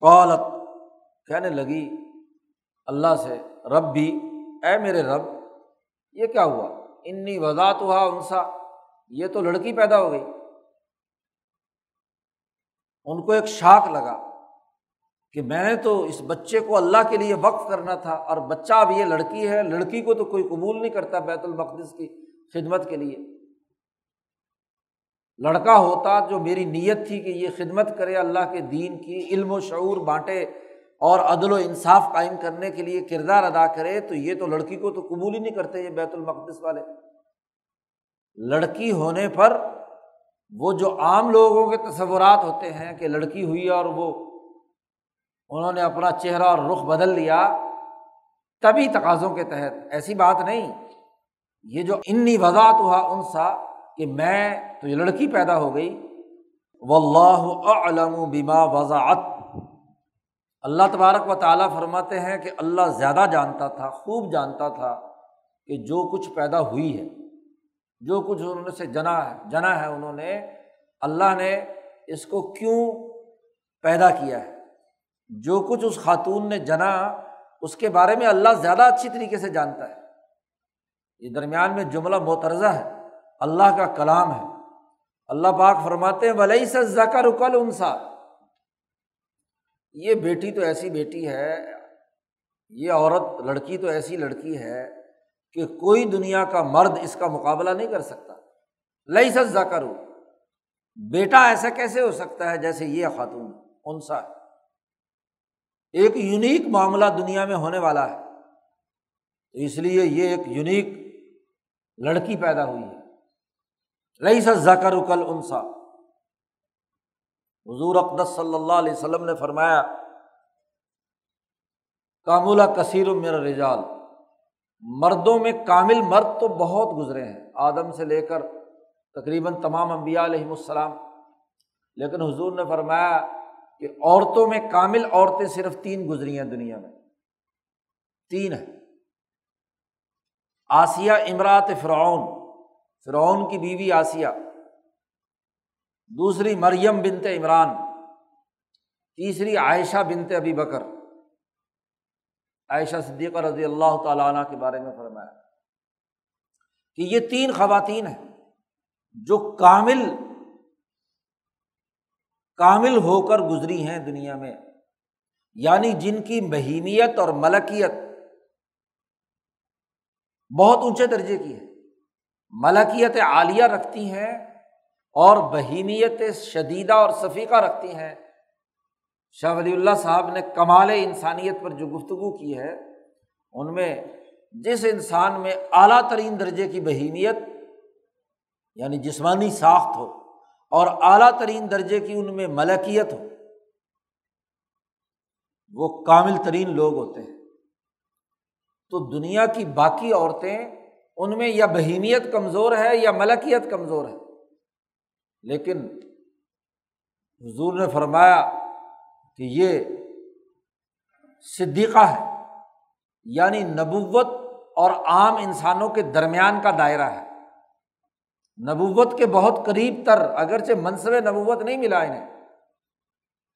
قالت، کہنے لگی، اللہ سے رب بھی اے میرے رب، یہ کیا ہوا؟ انی وضاحت ہوا انسا یہ تو لڑکی پیدا ہو گئی۔ ان کو ایک شاک لگا کہ میں نے تو اس بچے کو اللہ کے لیے وقف کرنا تھا اور بچہ اب یہ لڑکی ہے، لڑکی کو تو کوئی قبول نہیں کرتا بیت المقدس کی خدمت کے لیے۔ لڑکا ہوتا جو میری نیت تھی کہ یہ خدمت کرے اللہ کے دین کی، علم و شعور بانٹے اور عدل و انصاف قائم کرنے کے لیے کردار ادا کرے تو یہ تو لڑکی کو تو قبول ہی نہیں کرتے یہ بیت المقدس والے۔ لڑکی ہونے پر وہ جو عام لوگوں کے تصورات ہوتے ہیں کہ لڑکی ہوئی اور وہ انہوں نے اپنا چہرہ اور رخ بدل لیا، تبھی تقاضوں کے تحت، ایسی بات نہیں۔ یہ جو انی وضاحت ہوا ان سا کہ میں تو یہ لڑکی پیدا ہو گئی و اللہ علم بیما وضاحت اللہ تبارک و تعالیٰ فرماتے ہیں کہ اللہ زیادہ جانتا تھا، خوب جانتا تھا کہ جو کچھ پیدا ہوئی ہے۔ جو کچھ انہوں نے سے جنا ہے جنا ہے، انہوں نے اللہ نے اس کو کیوں پیدا کیا ہے؟ جو کچھ اس خاتون نے جنا، اس کے بارے میں اللہ زیادہ اچھی طریقے سے جانتا ہے۔ یہ درمیان میں جملہ مترزہ ہے۔ اللہ کا کلام ہے۔ اللہ پاک فرماتے ہیں ولی سے زکر اکل انسا یہ بیٹی تو ایسی بیٹی ہے، یہ عورت، لڑکی تو ایسی لڑکی ہے کہ کوئی دنیا کا مرد اس کا مقابلہ نہیں کر سکتا۔ لئی سزا کرو بیٹا ایسا کیسے ہو سکتا ہے جیسے یہ خاتون انسا ایک یونیک معاملہ دنیا میں ہونے والا ہے۔ تو اس لیے یہ ایک یونیک لڑکی پیدا ہوئی ہے۔ لئی سزا کرو کل انسا حضور اقدس صلی اللہ علیہ وسلم نے فرمایا کاملا کثیر میرا رجال مردوں میں کامل مرد تو بہت گزرے ہیں۔ آدم سے لے کر تقریباً تمام انبیاء علیہم السلام۔ لیکن حضور نے فرمایا کہ عورتوں میں کامل عورتیں صرف تین گزری ہیں دنیا میں۔ تین ہیں۔ آسیہ، امرات، فرعون۔ فرعون کی بیوی آسیہ۔ دوسری مریم بنت عمران۔ تیسری عائشہ بنت ابی بکر۔ عائشہ صدیقہ رضی اللہ تعالیٰ عنہ کے بارے میں فرمایا کہ یہ تین خواتین ہیں جو کامل کامل ہو کر گزری ہیں دنیا میں یعنی جن کی بہیمیت اور ملکیت بہت اونچے درجے کی ہے۔ ملکیت عالیہ رکھتی ہیں اور بہیمیت شدیدہ اور صفیقہ رکھتی ہیں۔ شاہ ولی اللہ صاحب نے کمال انسانیت پر جو گفتگو کی ہے، ان میں جس انسان میں اعلیٰ ترین درجے کی بہیمیت یعنی جسمانی ساخت ہو، اور اعلیٰ ترین درجے کی ان میں ملکیت ہو، وہ کامل ترین لوگ ہوتے ہیں۔ تو دنیا کی باقی عورتیں ان میں یا بہیمیت کمزور ہے یا ملکیت کمزور ہے۔ لیکن حضور نے فرمایا کہ یہ صدیقہ ہے یعنی نبوت اور عام انسانوں کے درمیان کا دائرہ ہے۔ نبوت کے بہت قریب تر، اگرچہ منصب نبوت نہیں ملا انہیں،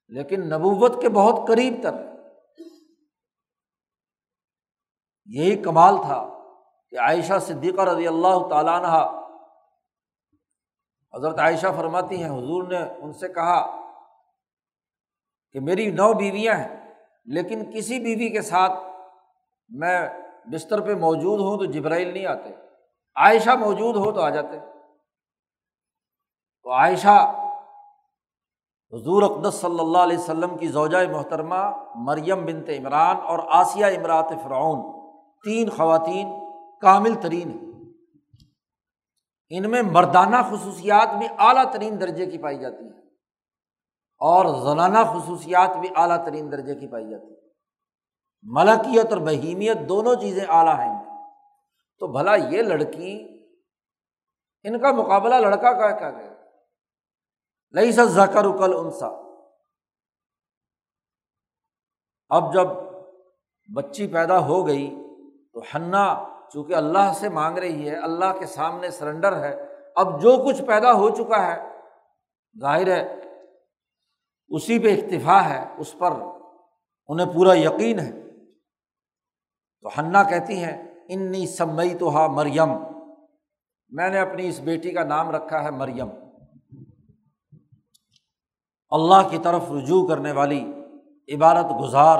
لیکن نبوت کے بہت قریب تر۔ یہی کمال تھا کہ عائشہ صدیقہ رضی اللہ تعالیٰ عنہ، حضرت عائشہ فرماتی ہیں، حضور نے ان سے کہا کہ میری نو بیویاں ہیں، لیکن کسی بیوی کے ساتھ میں بستر پہ موجود ہوں تو جبرائیل نہیں آتے۔ عائشہ موجود ہو تو آ جاتے۔ تو عائشہ حضور اقدس صلی اللہ علیہ وسلم کی زوجۂ محترمہ مریم بنت عمران اور آسیہ امرات فرعون، تین خواتین کامل ترین ہیں۔ ان میں مردانہ خصوصیات بھی اعلیٰ ترین درجے کی پائی جاتی ہیں۔ اور زنانہ خصوصیات بھی اعلیٰ ترین درجے کی پائی جاتی ملکیت اور بہیمیت دونوں چیزیں اعلیٰ ہیں۔ تو بھلا یہ لڑکی، ان کا مقابلہ لڑکا کا کیا گیا لئی سا زکر اکل انسا اب جب بچی پیدا ہو گئی تو ہنا چونکہ اللہ سے مانگ رہی ہے، اللہ کے سامنے سرنڈر ہے، اب جو کچھ پیدا ہو چکا ہے، ظاہر ہے اسی پہ اکتفا ہے، اس پر انہیں پورا یقین ہے۔ تو ہنّا کہتی ہیں، انی سمئی تو ہا مریم میں نے اپنی اس بیٹی کا نام رکھا ہے مریم۔ اللہ کی طرف رجوع کرنے والی عبارت گزار،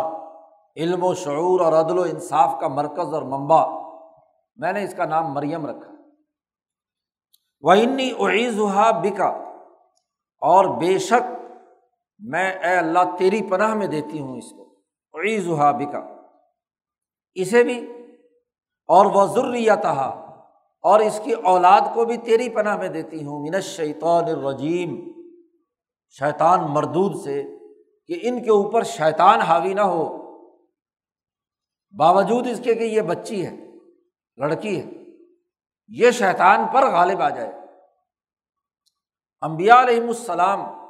علم و شعور اور عدل و انصاف کا مرکز اور منبع، میں نے اس کا نام مریم رکھا۔ وہ انی اعیز ہا بکا اور بے شک میں اے اللہ تیری پناہ میں دیتی ہوں اس کو۔ عیز بکا۔ اسے بھی اور وہ ضروریات اور اس کی اولاد کو بھی تیری پناہ میں دیتی ہوں۔ من شیطان الرجیم۔ شیطان مردود سے کہ ان کے اوپر شیطان حاوی نہ ہو۔ باوجود اس کے کہ یہ بچی ہے، لڑکی ہے، یہ شیطان پر غالب آ جائے۔ امبیا علیہم السلام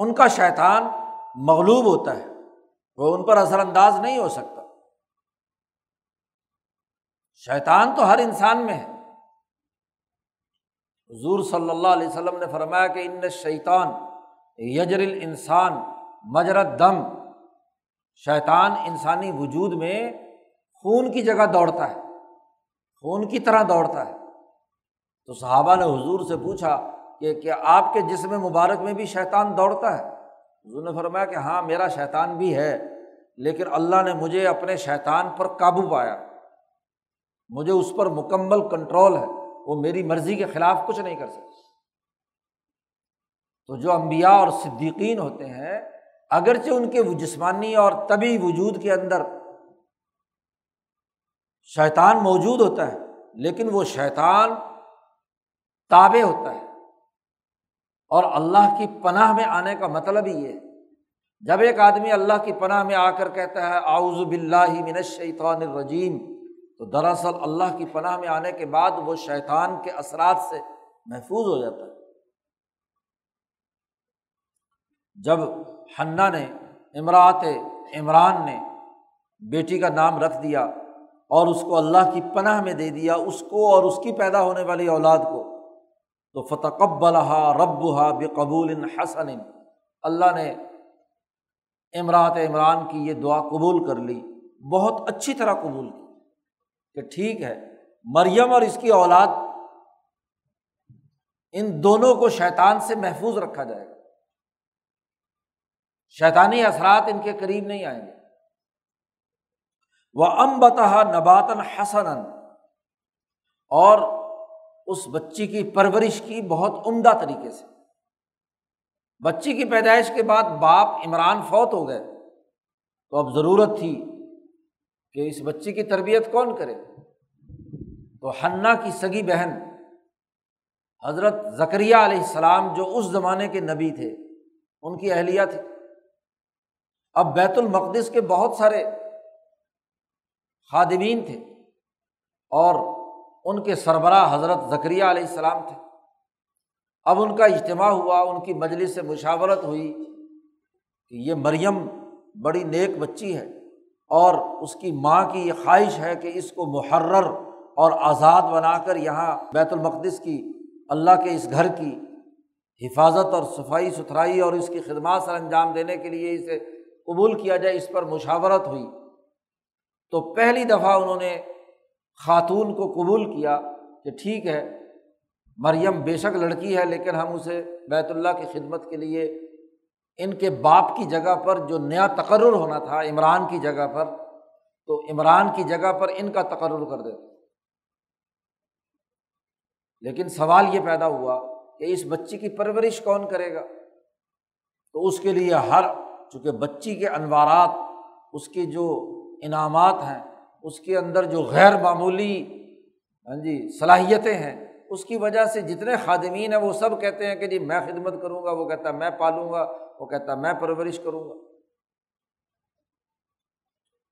ان کا شیطان مغلوب ہوتا ہے، وہ ان پر اثر انداز نہیں ہو سکتا۔ شیطان تو ہر انسان میں ہے۔ حضور صلی اللہ علیہ وسلم نے فرمایا کہ ان شیطان یجر انسان مجرت دم شیطان انسانی وجود میں خون کی جگہ دوڑتا ہے، خون کی طرح دوڑتا ہے۔ تو صحابہ نے حضور سے پوچھا کہ کیا آپ کے جسم مبارک میں بھی شیطان دوڑتا ہے۔ حضور نے فرمایا کہ ہاں میرا شیطان بھی ہے، لیکن اللہ نے مجھے اپنے شیطان پر قابو پایا۔ مجھے اس پر مکمل کنٹرول ہے۔ وہ میری مرضی کے خلاف کچھ نہیں کر سکتے تو جو امبیا اور صدیقین ہوتے ہیں، اگرچہ ان کے جسمانی اور طبی وجود کے اندر شیطان موجود ہوتا ہے، لیکن وہ شیطان تابع ہوتا ہے۔ اور اللہ کی پناہ میں آنے کا مطلب ہی یہ جب ایک آدمی اللہ کی پناہ میں آ کر کہتا ہے آؤز بلّہ من الشیطان الرجیم، تو دراصل اللہ کی پناہ میں آنے کے بعد وہ شیطان کے اثرات سے محفوظ ہو جاتا ہے۔ جب ہنا نے امراط عمران نے بیٹی کا نام رکھ دیا اور اس کو اللہ کی پناہ میں دے دیا، اس کو اور اس کی پیدا ہونے والی اولاد کو تو فتقب الحا رب ہا بے قبول حسن۔ اللہ نے امراط عمران کی یہ دعا قبول کر لی، بہت اچھی طرح قبول کی کہ ٹھیک ہے، مریم اور اس کی اولاد، ان دونوں کو شیطان سے محفوظ رکھا جائے گا۔ شیطانی اثرات ان کے قریب نہیں آئیں گے۔ وہ امبتحا نباتن حسن اور اس بچی کی پرورش کی بہت عمدہ طریقے سے۔ بچی کی پیدائش کے بعد باپ عمران فوت ہو گئے۔ تو اب ضرورت تھی کہ اس بچی کی تربیت کون کرے۔ تو ہنا کی سگی بہن حضرت زکریہ علیہ السلام جو اس زمانے کے نبی تھے، ان کی اہلیہ تھی۔ اب بیت المقدس کے بہت سارے خادمین تھے اور ان کے سربراہ حضرت ذکریہ علیہ السلام تھے۔ اب ان کا اجتماع ہوا، ان کی مجلس سے مشاورت ہوئی کہ یہ مریم بڑی نیک بچی ہے اور اس کی ماں کی یہ خواہش ہے کہ اس کو محرر اور آزاد بنا کر یہاں بیت المقدس کی، اللہ کے اس گھر کی حفاظت اور صفائی ستھرائی اور اس کی خدمات سر انجام دینے کے لیے اسے قبول کیا جائے، اس پر مشاورت ہوئی۔ تو پہلی دفعہ انہوں نے خاتون کو قبول کیا کہ ٹھیک ہے، مریم بے شک لڑکی ہے، لیکن ہم اسے بیت اللہ کی خدمت کے لیے ان کے باپ کی جگہ پر جو نیا تقرر ہونا تھا، عمران کی جگہ پر، تو عمران کی جگہ پر ان کا تقرر کر دیتے۔ لیکن سوال یہ پیدا ہوا کہ اس بچی کی پرورش کون کرے گا؟ تو اس کے لیے ہر، چونکہ بچی کے انوارات، اس کے جو انعامات ہیں اس کے اندر جو غیر معمولی ہاں جی صلاحیتیں ہیں، اس کی وجہ سے جتنے خادمین ہیں وہ سب کہتے ہیں کہ جی میں خدمت کروں گا، وہ کہتا ہے میں پالوں گا، وہ کہتا ہے میں پرورش کروں گا۔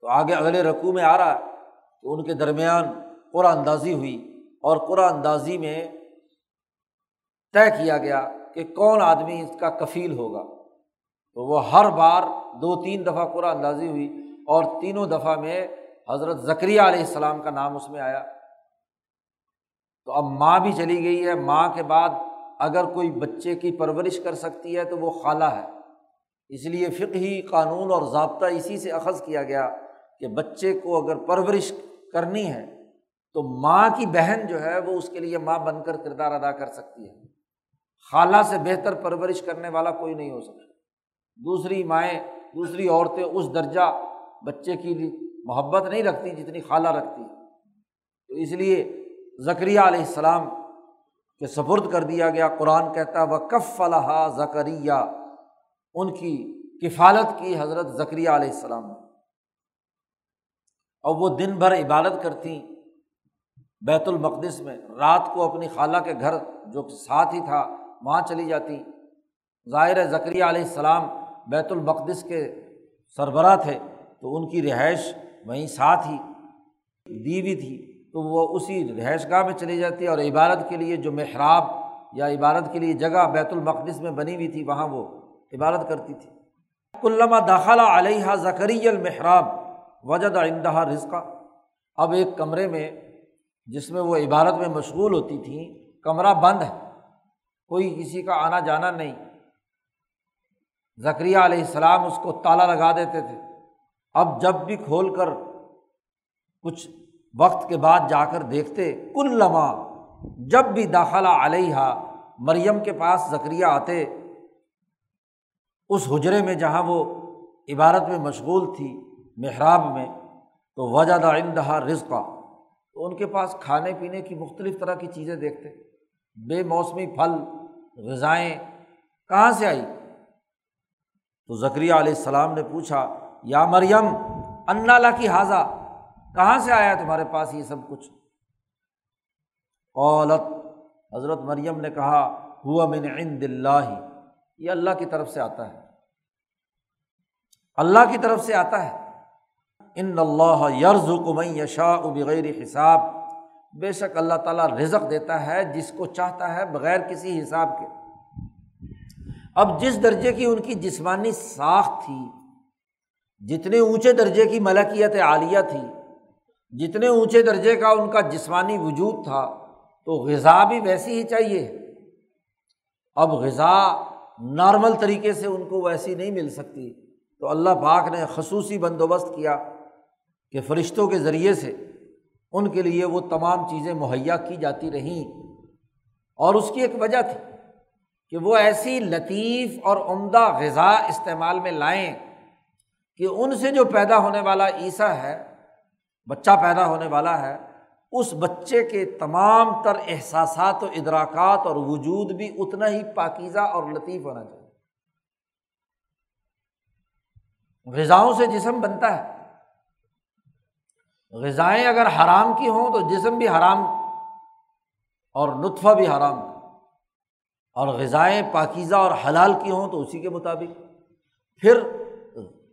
تو آگے اگلے رقوع میں آ رہا ہے کہ ان کے درمیان قرآن اندازی ہوئی اور قرآن اندازی میں طے کیا گیا کہ کون آدمی اس کا کفیل ہوگا۔ تو وہ ہر بار دو تین دفعہ قرآن اندازی ہوئی اور تینوں دفعہ میں حضرت ذکریہ علیہ السلام کا نام اس میں آیا۔ تو اب ماں بھی چلی گئی ہے۔ ماں کے بعد اگر کوئی بچے کی پرورش کر سکتی ہے تو وہ خالہ ہے۔ اس لیے فقہی قانون اور ضابطہ اسی سے اخذ کیا گیا کہ بچے کو اگر پرورش کرنی ہے تو ماں کی بہن جو ہے وہ اس کے لیے ماں بن کر کردار ادا کر سکتی ہے۔ خالہ سے بہتر پرورش کرنے والا کوئی نہیں ہو سکتا۔ دوسری مائیں، دوسری عورتیں اس درجہ بچے کی محبت نہیں رکھتی جتنی خالہ رکھتی۔ تو اس لیے ذکریہ علیہ السلام کہ سپرد کر دیا گیا۔ قرآن کہتا وہ کف الحا زکریہ ان کی کفالت کی حضرت ذکریہ علیہ السلام نے۔ اور وہ دن بھر عبادت کرتی بیت المقدس میں۔ رات کو اپنی خالہ کے گھر جو ساتھ ہی تھا، وہاں چلی جاتی۔ ظاہر ذکریہ علیہ السلام بیت المقدس کے سربراہ تھے۔ تو ان کی رہائش وہیں ساتھ ہی دیوی تھی، تو وہ اسی رہائش گاہ میں چلی جاتی اور عبادت کے لیے جو محراب یا عبادت کے لیے جگہ بیت المقدس میں بنی ہوئی تھی، وہاں وہ عبادت کرتی تھی۔ کلّہ داخلہ علیہ ذکری المحراب وجد اندہا رزقہ اب ایک کمرے میں، جس میں وہ عبادت میں مشغول ہوتی تھیں، کمرہ بند ہے، کوئی کسی کا آنا جانا نہیں۔ ذکریہ علیہ السلام اس کو تالا لگا دیتے تھے۔ اب جب بھی کھول کر کچھ وقت کے بعد جا کر دیکھتے کل لمحہ جب بھی داخلہ علیہ مریم کے پاس ذکریہ آتے، اس حجرے میں جہاں وہ عبارت میں مشغول تھی، محراب میں، تو وجہ دا اندہا رزقہ تو ان کے پاس کھانے پینے کی مختلف طرح کی چیزیں دیکھتے، بے موسمی پھل، غذائیں، کہاں سے آئی؟ تو ذکریہ علیہ السلام نے پوچھا یا مریم، انا لا کی حاضہ کہاں سے آیا تمہارے پاس یہ سب کچھ؟ قولت حضرت مریم نے کہا، ہوا من عند اللہ، یہ اللہ کی طرف سے آتا ہے۔ اللہ کی طرف سے آتا ہے۔ ان اللہ یرز کمئی یشا بغیر حساب۔ بے شک اللہ تعالیٰ رزق دیتا ہے جس کو چاہتا ہے بغیر کسی حساب کے۔ اب جس درجے کی ان کی جسمانی ساخت تھی جتنے اونچے درجے کی ملکیت عالیہ تھی، جتنے اونچے درجے کا ان کا جسمانی وجود تھا، تو غذا بھی ویسی ہی چاہیے۔ اب غذا نارمل طریقے سے ان کو ویسی نہیں مل سکتی۔ تو اللہ پاک نے خصوصی بندوبست کیا کہ فرشتوں کے ذریعے سے ان کے لیے وہ تمام چیزیں مہیا کی جاتی رہیں۔ اور اس کی ایک وجہ تھی کہ وہ ایسی لطیف اور عمدہ غذا استعمال میں لائیں کہ ان سے جو پیدا ہونے والا عیسیٰ ہے، بچہ پیدا ہونے والا ہے، اس بچے کے تمام تر احساسات و ادراکات اور وجود بھی اتنا ہی پاکیزہ اور لطیف ہونا چاہیے۔ غذاؤں سے جسم بنتا ہے۔ غذائیں اگر حرام کی ہوں تو جسم بھی حرام اور نطفہ بھی حرام۔ اور غذائیں پاکیزہ اور حلال کی ہوں تو اسی کے مطابق۔ پھر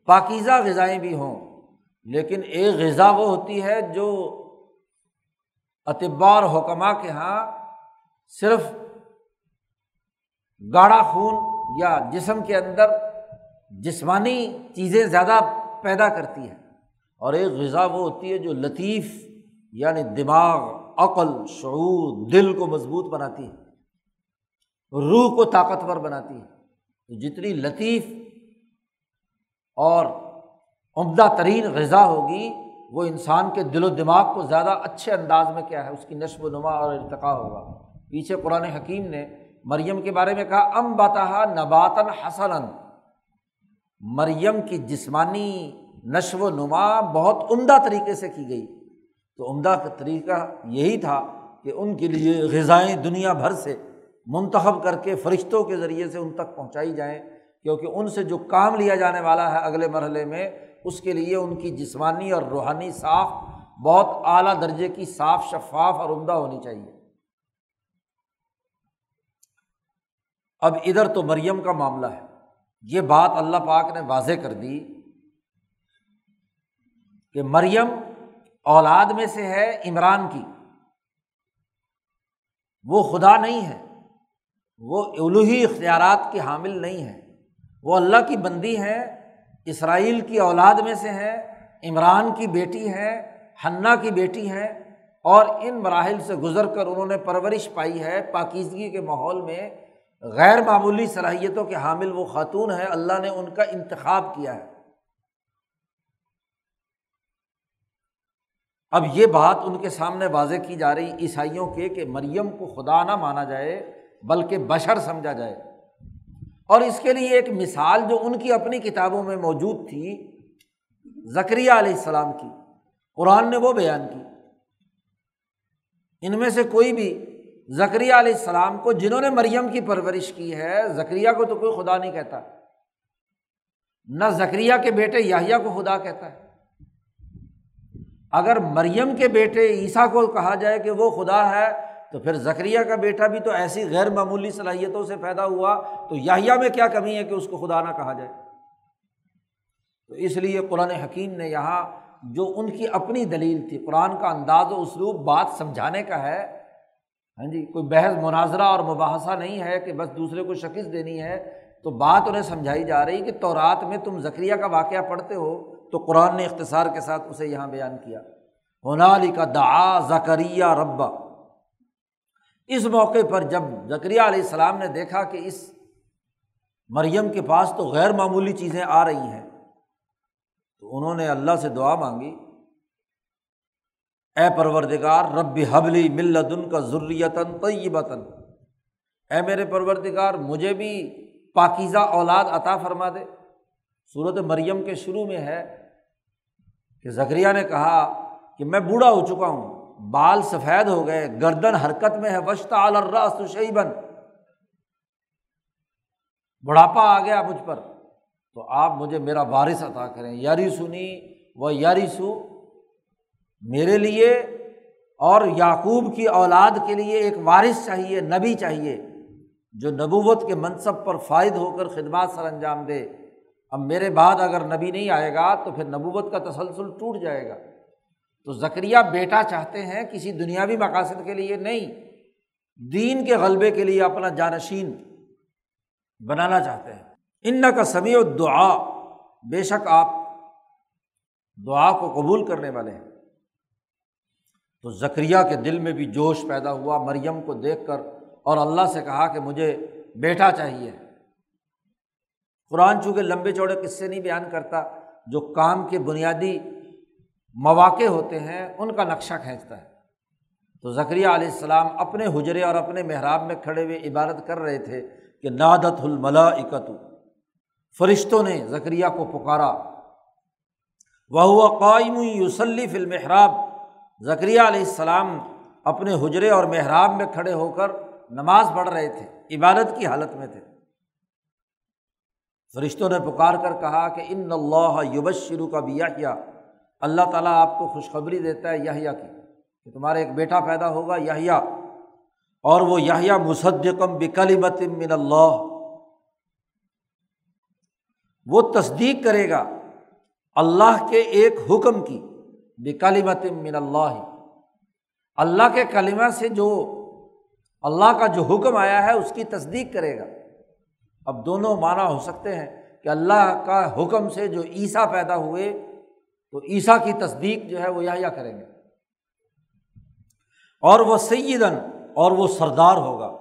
پاکیزہ غذائیں بھی ہوں۔ لیکن ایک غذا وہ ہوتی ہے جو اطبا اور حکمہ کے یہاں صرف گاڑھا خون یا جسم کے اندر جسمانی چیزیں زیادہ پیدا کرتی ہیں۔ اور ایک غذا وہ ہوتی ہے جو لطیف یعنی دماغ، عقل، شعور، دل کو مضبوط بناتی ہے، روح کو طاقتور بناتی ہے۔ تو جتنی لطیف اور عمدہ ترین غذا ہوگی وہ انسان کے دل و دماغ کو زیادہ اچھے انداز میں کیا ہے، اس کی نشو و نما اور ارتقا ہوگا۔ پیچھے قرآن حکیم نے مریم کے بارے میں کہا، ام بتا نباتن حسن مریم کی جسمانی نشو و نما بہت عمدہ طریقے سے کی گئی۔ تو عمدہ کا طریقہ یہی تھا کہ ان کے لیے غذائیں دنیا بھر سے منتخب کر کے فرشتوں کے ذریعے سے ان تک پہنچائی جائیں۔ کیونکہ ان سے جو کام لیا جانے والا ہے اگلے مرحلے میں، اس کے لیے ان کی جسمانی اور روحانی صاف، بہت اعلیٰ درجے کی صاف شفاف اور عمدہ ہونی چاہیے۔ اب ادھر تو مریم کا معاملہ ہے۔ یہ بات اللہ پاک نے واضح کر دی کہ مریم اولاد میں سے ہے، عمران کی۔ وہ خدا نہیں ہے۔ وہ الوحی اختیارات کی حامل نہیں ہے۔ وہ اللہ کی بندی ہے، اسرائیل کی اولاد میں سے ہے، عمران کی بیٹی ہے ہنّا کی بیٹی ہے، اور ان مراحل سے گزر کر انہوں نے پرورش پائی ہے پاکیزگی کے ماحول میں۔ غیر معمولی صلاحیتوں کے حامل وہ خاتون ہے اللہ نے ان کا انتخاب کیا ہے۔ اب یہ بات ان کے سامنے واضح کی جا رہی عیسائیوں کے کہ مریم کو خدا نہ مانا جائے، بلکہ بشر سمجھا جائے۔ اور اس کے لیے ایک مثال جو ان کی اپنی کتابوں میں موجود تھی ذکریہ علیہ السلام کی۔ قرآن نے وہ بیان کی۔ ان میں سے کوئی بھی زکریہ علیہ السلام کو، جنہوں نے مریم کی پرورش کی ہے زکریہ کو تو کوئی خدا نہیں کہتا۔ نہ زکریہ کے بیٹے یاہیا کو خدا کہتا ہے۔ اگر مریم کے بیٹے عیسیٰ کو کہا جائے کہ وہ خدا ہے تو پھر زکریہ کا بیٹا بھی تو ایسی غیر معمولی صلاحیتوں سے پیدا ہوا تو یاہیا میں کیا کمی ہے کہ اس کو خدا نہ کہا جائے؟ تو اس لیے قرآن حکیم نے یہاں جو ان کی اپنی دلیل تھی، قرآن کا انداز و اسلوب بات سمجھانے کا ہے ہاں جی کوئی بحث مناظرہ اور مباحثہ نہیں ہے کہ بس دوسرے کو شکست دینی ہے، تو بات انہیں سمجھائی جا رہی کہ تو رات میں تم ذکریہ کا واقعہ پڑھتے ہو تو قرآن نے اختصار کے ساتھ اسے یہاں بیان کیا۔ ہونالی کا دعا زکریہ ربا اس موقع پر جب زکریہ علیہ السلام نے دیکھا کہ اس مریم کے پاس تو غیر معمولی چیزیں آ رہی ہیں، تو انہوں نے اللہ سے دعا مانگی، اے پروردگار، رب حبلی ملدن کا ضروریتاً طیبتاً۔ اے میرے پروردگار، مجھے بھی پاکیزہ اولاد عطا فرما دے۔ صورت مریم کے شروع میں ہے کہ زکریہ نے کہا کہ میں بوڑھا ہو چکا ہوں۔ بال سفید ہو گئے، گردن حرکت میں ہے، وشتا الراس شیبن بڑھاپا آ گیا مجھ پر۔ تو آپ مجھے میرا وارث عطا کریں۔ یاری سنی وہ یاری سو میرے لیے اور یعقوب کی اولاد کے لیے ایک وارث چاہیے، نبی چاہیے، جو نبوت کے منصب پر فائد ہو کر خدمات سر انجام دے۔ اب میرے بعد اگر نبی نہیں آئے گا تو پھر نبوت کا تسلسل ٹوٹ جائے گا۔ تو ذکریہ بیٹا چاہتے ہیں کسی دنیاوی مقاصد کے لیے نہیں، دین کے غلبے کے لیے اپنا جانشین بنانا چاہتے ہیں۔ ان کا سمیع و دعا بے شک آپ دعا کو قبول کرنے والے ہیں۔ تو ذکریہ کے دل میں بھی جوش پیدا ہوا، مریم کو دیکھ کر اور اللہ سے کہا کہ مجھے بیٹا چاہیے۔ قرآن چونکہ لمبے چوڑے قصے نہیں بیان کرتا، جو کام کے بنیادی مواقع ہوتے ہیں، ان کا نقشہ کھینچتا ہے۔ تو ذکریہ علیہ السلام اپنے حجرے اور اپنے محراب میں کھڑے ہوئے عبادت کر رہے تھے کہ نادت الملا اکتو فرشتوں نے ذکریہ کو پکارا۔ وہ قائم یوسلی فل محراب ذکریہ علیہ السلام اپنے حجرے اور محراب میں کھڑے ہو کر نماز پڑھ رہے تھے، عبادت کی حالت میں تھے۔ فرشتوں نے پکار کر کہا کہ ان اللہ یوبش شروع کا بھی یا اللہ تعالیٰ آپ کو خوشخبری دیتا ہے یحییٰ کی کہ تمہارا ایک بیٹا پیدا ہوگا یحییٰ اور وہ یحییٰ مصدقم بکلیمت من اللہ۔ وہ تصدیق کرے گا اللہ کے ایک حکم کی بکلیمت من اللہ۔ اللہ کے کلمہ سے جو اللہ کا جو حکم آیا ہے اس کی تصدیق کرے گا۔ اب دونوں معنی ہو سکتے ہیں کہ اللہ کا حکم سے جو عیسیٰ پیدا ہوئے تو عیسیٰ کی تصدیق جو ہے وہ یا کریں گے۔ اور وہ سیدن اور وہ سردار ہوگا۔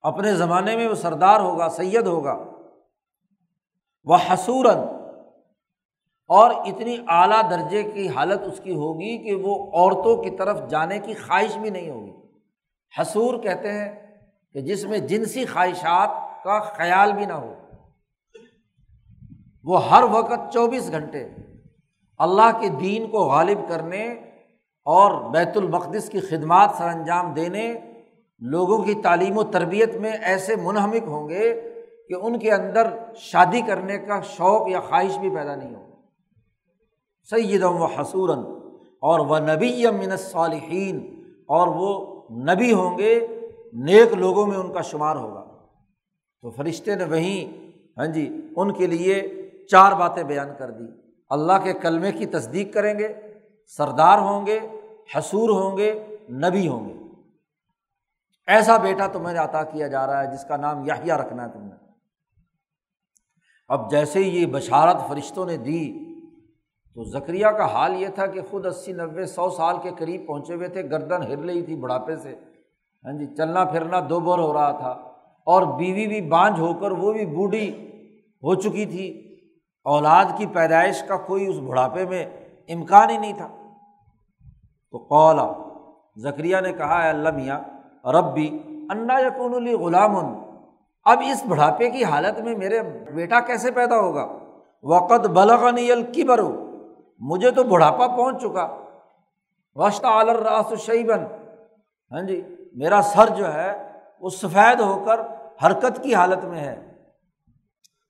اپنے زمانے میں وہ سردار ہوگا، سید ہوگا۔ وہ حصوراً اور اتنی اعلیٰ درجے کی حالت اس کی ہوگی کہ وہ عورتوں کی طرف جانے کی خواہش بھی نہیں ہوگی۔ حصور کہتے ہیں کہ جس میں جنسی خواہشات کا خیال بھی نہ ہو۔ وہ ہر وقت چوبیس گھنٹے اللہ کے دین کو غالب کرنے اور بیت المقدس کی خدمات سر انجام دینے لوگوں کی تعلیم و تربیت میں ایسے منہمک ہوں گے کہ ان کے اندر شادی کرنے کا شوق یا خواہش بھی پیدا نہیں ہو سیدم و حصوراً اور وہ نبی من صالحین اور وہ نبی ہوں گے، نیک لوگوں میں ان کا شمار ہوگا۔ تو فرشتے نے وہیں ہاں جی ان کے لیے چار باتیں بیان کر دی اللہ کے کلمے کی تصدیق کریں گے، سردار ہوں گے، حصور ہوں گے، نبی ہوں گے۔ ایسا بیٹا تمہیں عطا کیا جا رہا ہے جس کا نام یاہیا رکھنا ہے تم نے۔ اب جیسے ہی یہ بشارت فرشتوں نے دی، تو ذکریہ کا حال یہ تھا کہ خود اسی نوے سو سال کے قریب پہنچے ہوئے تھے، گردن ہر رہی تھی بڑھاپے سے۔ ہاں جی چلنا پھرنا دو بور ہو رہا تھا۔ اور بیوی بھی بانجھ ہو کر وہ بھی بوڑھی ہو چکی تھی۔ اولاد کی پیدائش کا کوئی اس بڑھاپے میں امکان ہی نہیں تھا۔ تو قولا ذکریہ نے کہا ہے اللہ میاں رب بھی انا یقون علی غلام۔ اب اس بڑھاپے کی حالت میں میرے بیٹا کیسے پیدا ہوگا؟ وقت بلغنی الکبر۔ مجھے تو بڑھاپا پہنچ چکا۔ وسط عالر راس شیبن ہاں جی میرا سر جو ہے، وہ سفید ہو کر حرکت کی حالت میں ہے۔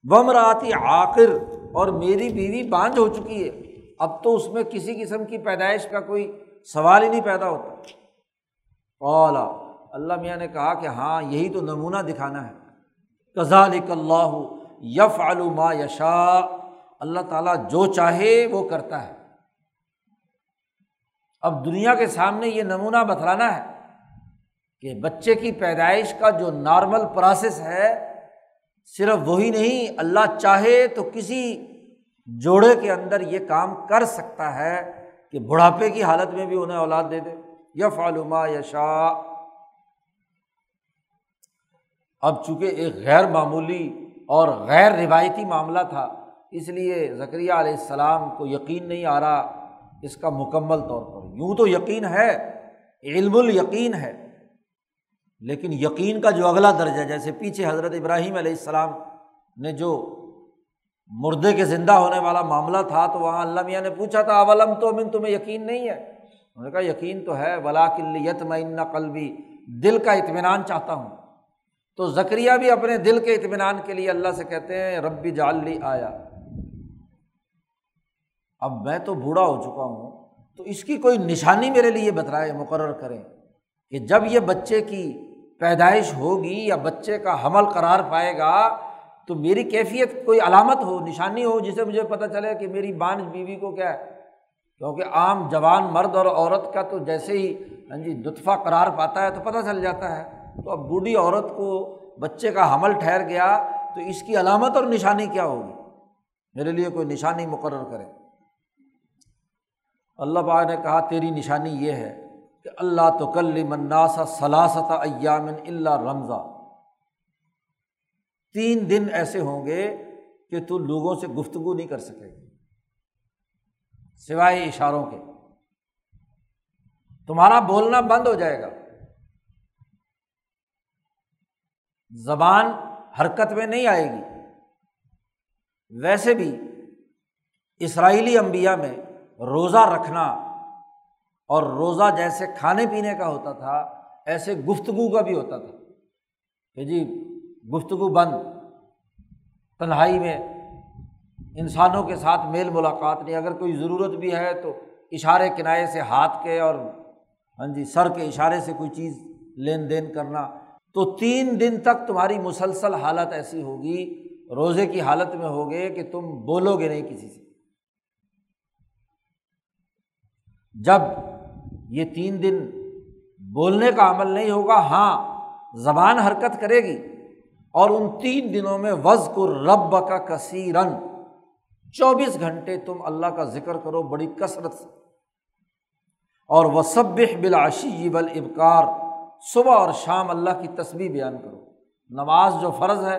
بم راتی آخر اور میری بیوی بانج ہو چکی ہے۔ اب تو اس میں کسی قسم کی پیدائش کا کوئی سوال ہی نہیں پیدا ہوتا۔ اولا اللہ میاں نے کہا کہ ہاں یہی تو نمونہ دکھانا ہے۔ کزالک اللہ یف علوما یشا اللہ تعالیٰ جو چاہے وہ کرتا ہے۔ اب دنیا کے سامنے یہ نمونہ بتلانا ہے کہ بچے کی پیدائش کا جو نارمل پروسیس ہے صرف وہی نہیں، اللہ چاہے تو کسی جوڑے کے اندر یہ کام کر سکتا ہے کہ بڑھاپے کی حالت میں بھی انہیں اولاد دے دے۔ یف علوما یشا اب چونکہ ایک غیر معمولی اور غیر روایتی معاملہ تھا، اس لیے ذکریہ علیہ السلام کو یقین نہیں آ رہا اس کا مکمل طور پر۔ یوں تو یقین ہے، علم ال یقین ہے۔ لیکن یقین کا جو اگلا درجہ جیسے پیچھے حضرت ابراہیم علیہ السلام نے جو مردے کے زندہ ہونے والا معاملہ تھا، تو وہاں اللہ میاں نے پوچھا تھا، اولم تو امن تمہیں یقین نہیں ہے؟ انہوں نے کہا، یقین تو ہے ولا کلیت معین قلبی، دل کا اطمینان چاہتا ہوں۔ تو ذکریہ بھی اپنے دل کے اطمینان کے لیے اللہ سے کہتے ہیں، ربی جاللی آیا۔ اب میں تو بوڑھا ہو چکا ہوں، تو اس کی کوئی نشانی میرے لیے بترائے، مقرر کریں کہ جب یہ بچے کی پیدائش ہوگی یا بچے کا حمل قرار پائے گا، تو میری کیفیت کوئی علامت ہو، نشانی ہو، جسے مجھے پتہ چلے کہ میری بانج بیوی کو کیا ہے؟ کیونکہ عام جوان مرد اور عورت کا تو جیسے ہی ہاں جی لطفہ قرار پاتا ہے تو پتہ چل جاتا ہے۔ تو اب بوڑھی عورت کو بچے کا حمل ٹھہر گیا، تو اس کی علامت اور نشانی کیا ہوگی؟ میرے لیے کوئی نشانی مقرر کرے۔ اللہ پاک نے کہا، تیری نشانی یہ ہے کہ اللہ تو کل مناسا سلاست ایامن اللہ رمضا۔ تین دن ایسے ہوں گے کہ تو لوگوں سے گفتگو نہیں کر سکے گی، سوائے اشاروں کے۔ تمہارا بولنا بند ہو جائے گا۔ زبان حرکت میں نہیں آئے گی۔ ویسے بھی اسرائیلی امبیا میں روزہ رکھنا اور روزہ جیسے کھانے پینے کا ہوتا تھا، ایسے گفتگو کا بھی ہوتا تھا۔ کہ جی گفتگو بند، تنہائی میں انسانوں کے ساتھ میل ملاقات نہیں، اگر کوئی ضرورت بھی ہے تو اشارے کنارے سے ہاتھ کے اور ہاں جی سر کے اشارے سے کوئی چیز لین دین کرنا۔ تو تین دن تک تمہاری مسلسل حالت ایسی ہوگی، روزے کی حالت میں ہوگے کہ تم بولو گے نہیں کسی سے۔ جب یہ تین دن بولنے کا عمل نہیں ہوگا ہاں زبان حرکت کرے گی۔ اور ان تین دنوں میں وز کو رب کا کثیرن۔ چوبیس گھنٹے تم اللہ کا ذکر کرو، بڑی کثرت سے۔ اور وہ سب بلاشی بل ابکار صبح اور شام اللہ کی تصویر بیان کرو۔ نماز جو فرض ہے،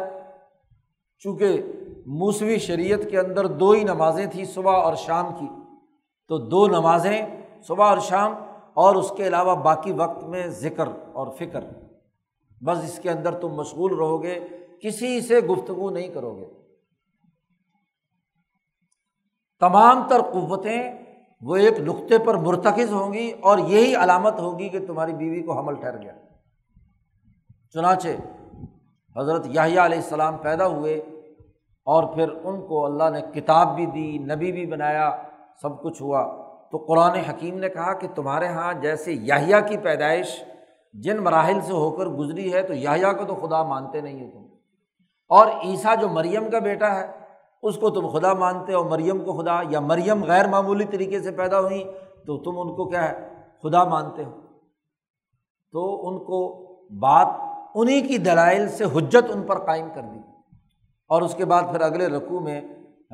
چونکہ موسوی شریعت کے اندر دو ہی نمازیں تھیں، صبح اور شام کی۔ تو دو نمازیں، صبح اور شام اور اس کے علاوہ باقی وقت میں ذکر اور فکر۔ بس اس کے اندر تم مشغول رہو گے، کسی سے گفتگو نہیں کرو گے۔ تمام تر قوتیں وہ ایک نقطے پر مرتکز ہوں گی اور یہی علامت ہوگی کہ تمہاری بیوی کو حمل ٹھہر گیا۔ چنانچہ حضرت یاہیا علیہ السلام پیدا ہوئے اور پھر ان کو اللہ نے کتاب بھی دی، نبی بھی بنایا، سب کچھ ہوا۔ تو قرآن حکیم نے کہا کہ تمہارے یہاں جیسے یاہیا کی پیدائش جن مراحل سے ہو کر گزری ہے، تو یاہیا کو تو خدا مانتے نہیں ہو تم۔ اور عیسیٰ جو مریم کا بیٹا ہے، اس کو تم خدا مانتے ہو۔ مریم کو خدا یا مریم غیر معمولی طریقے سے پیدا ہوئی تو تم ان کو کیا ہے؟ خدا مانتے ہو۔ تو ان کو بات انہیں کی دلائل سے حجت ان پر قائم کر دی۔ اور اس کے بعد پھر اگلے رقوع میں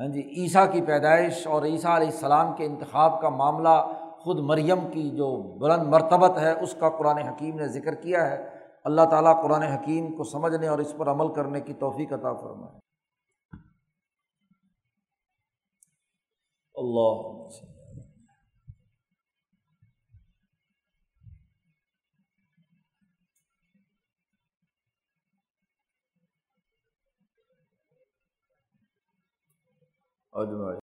ہاں جی عیسیٰ کی پیدائش اور عیسیٰ علیہ السلام کے انتخاب کا معاملہ خود مریم کی جو بلند مرتبت ہے، اس کا قرآن حکیم نے ذکر کیا ہے۔ اللہ تعالیٰ قرآن حکیم کو سمجھنے اور اس پر عمل کرنے کی توفیق عطا فرمائے۔ اللہ اجمائی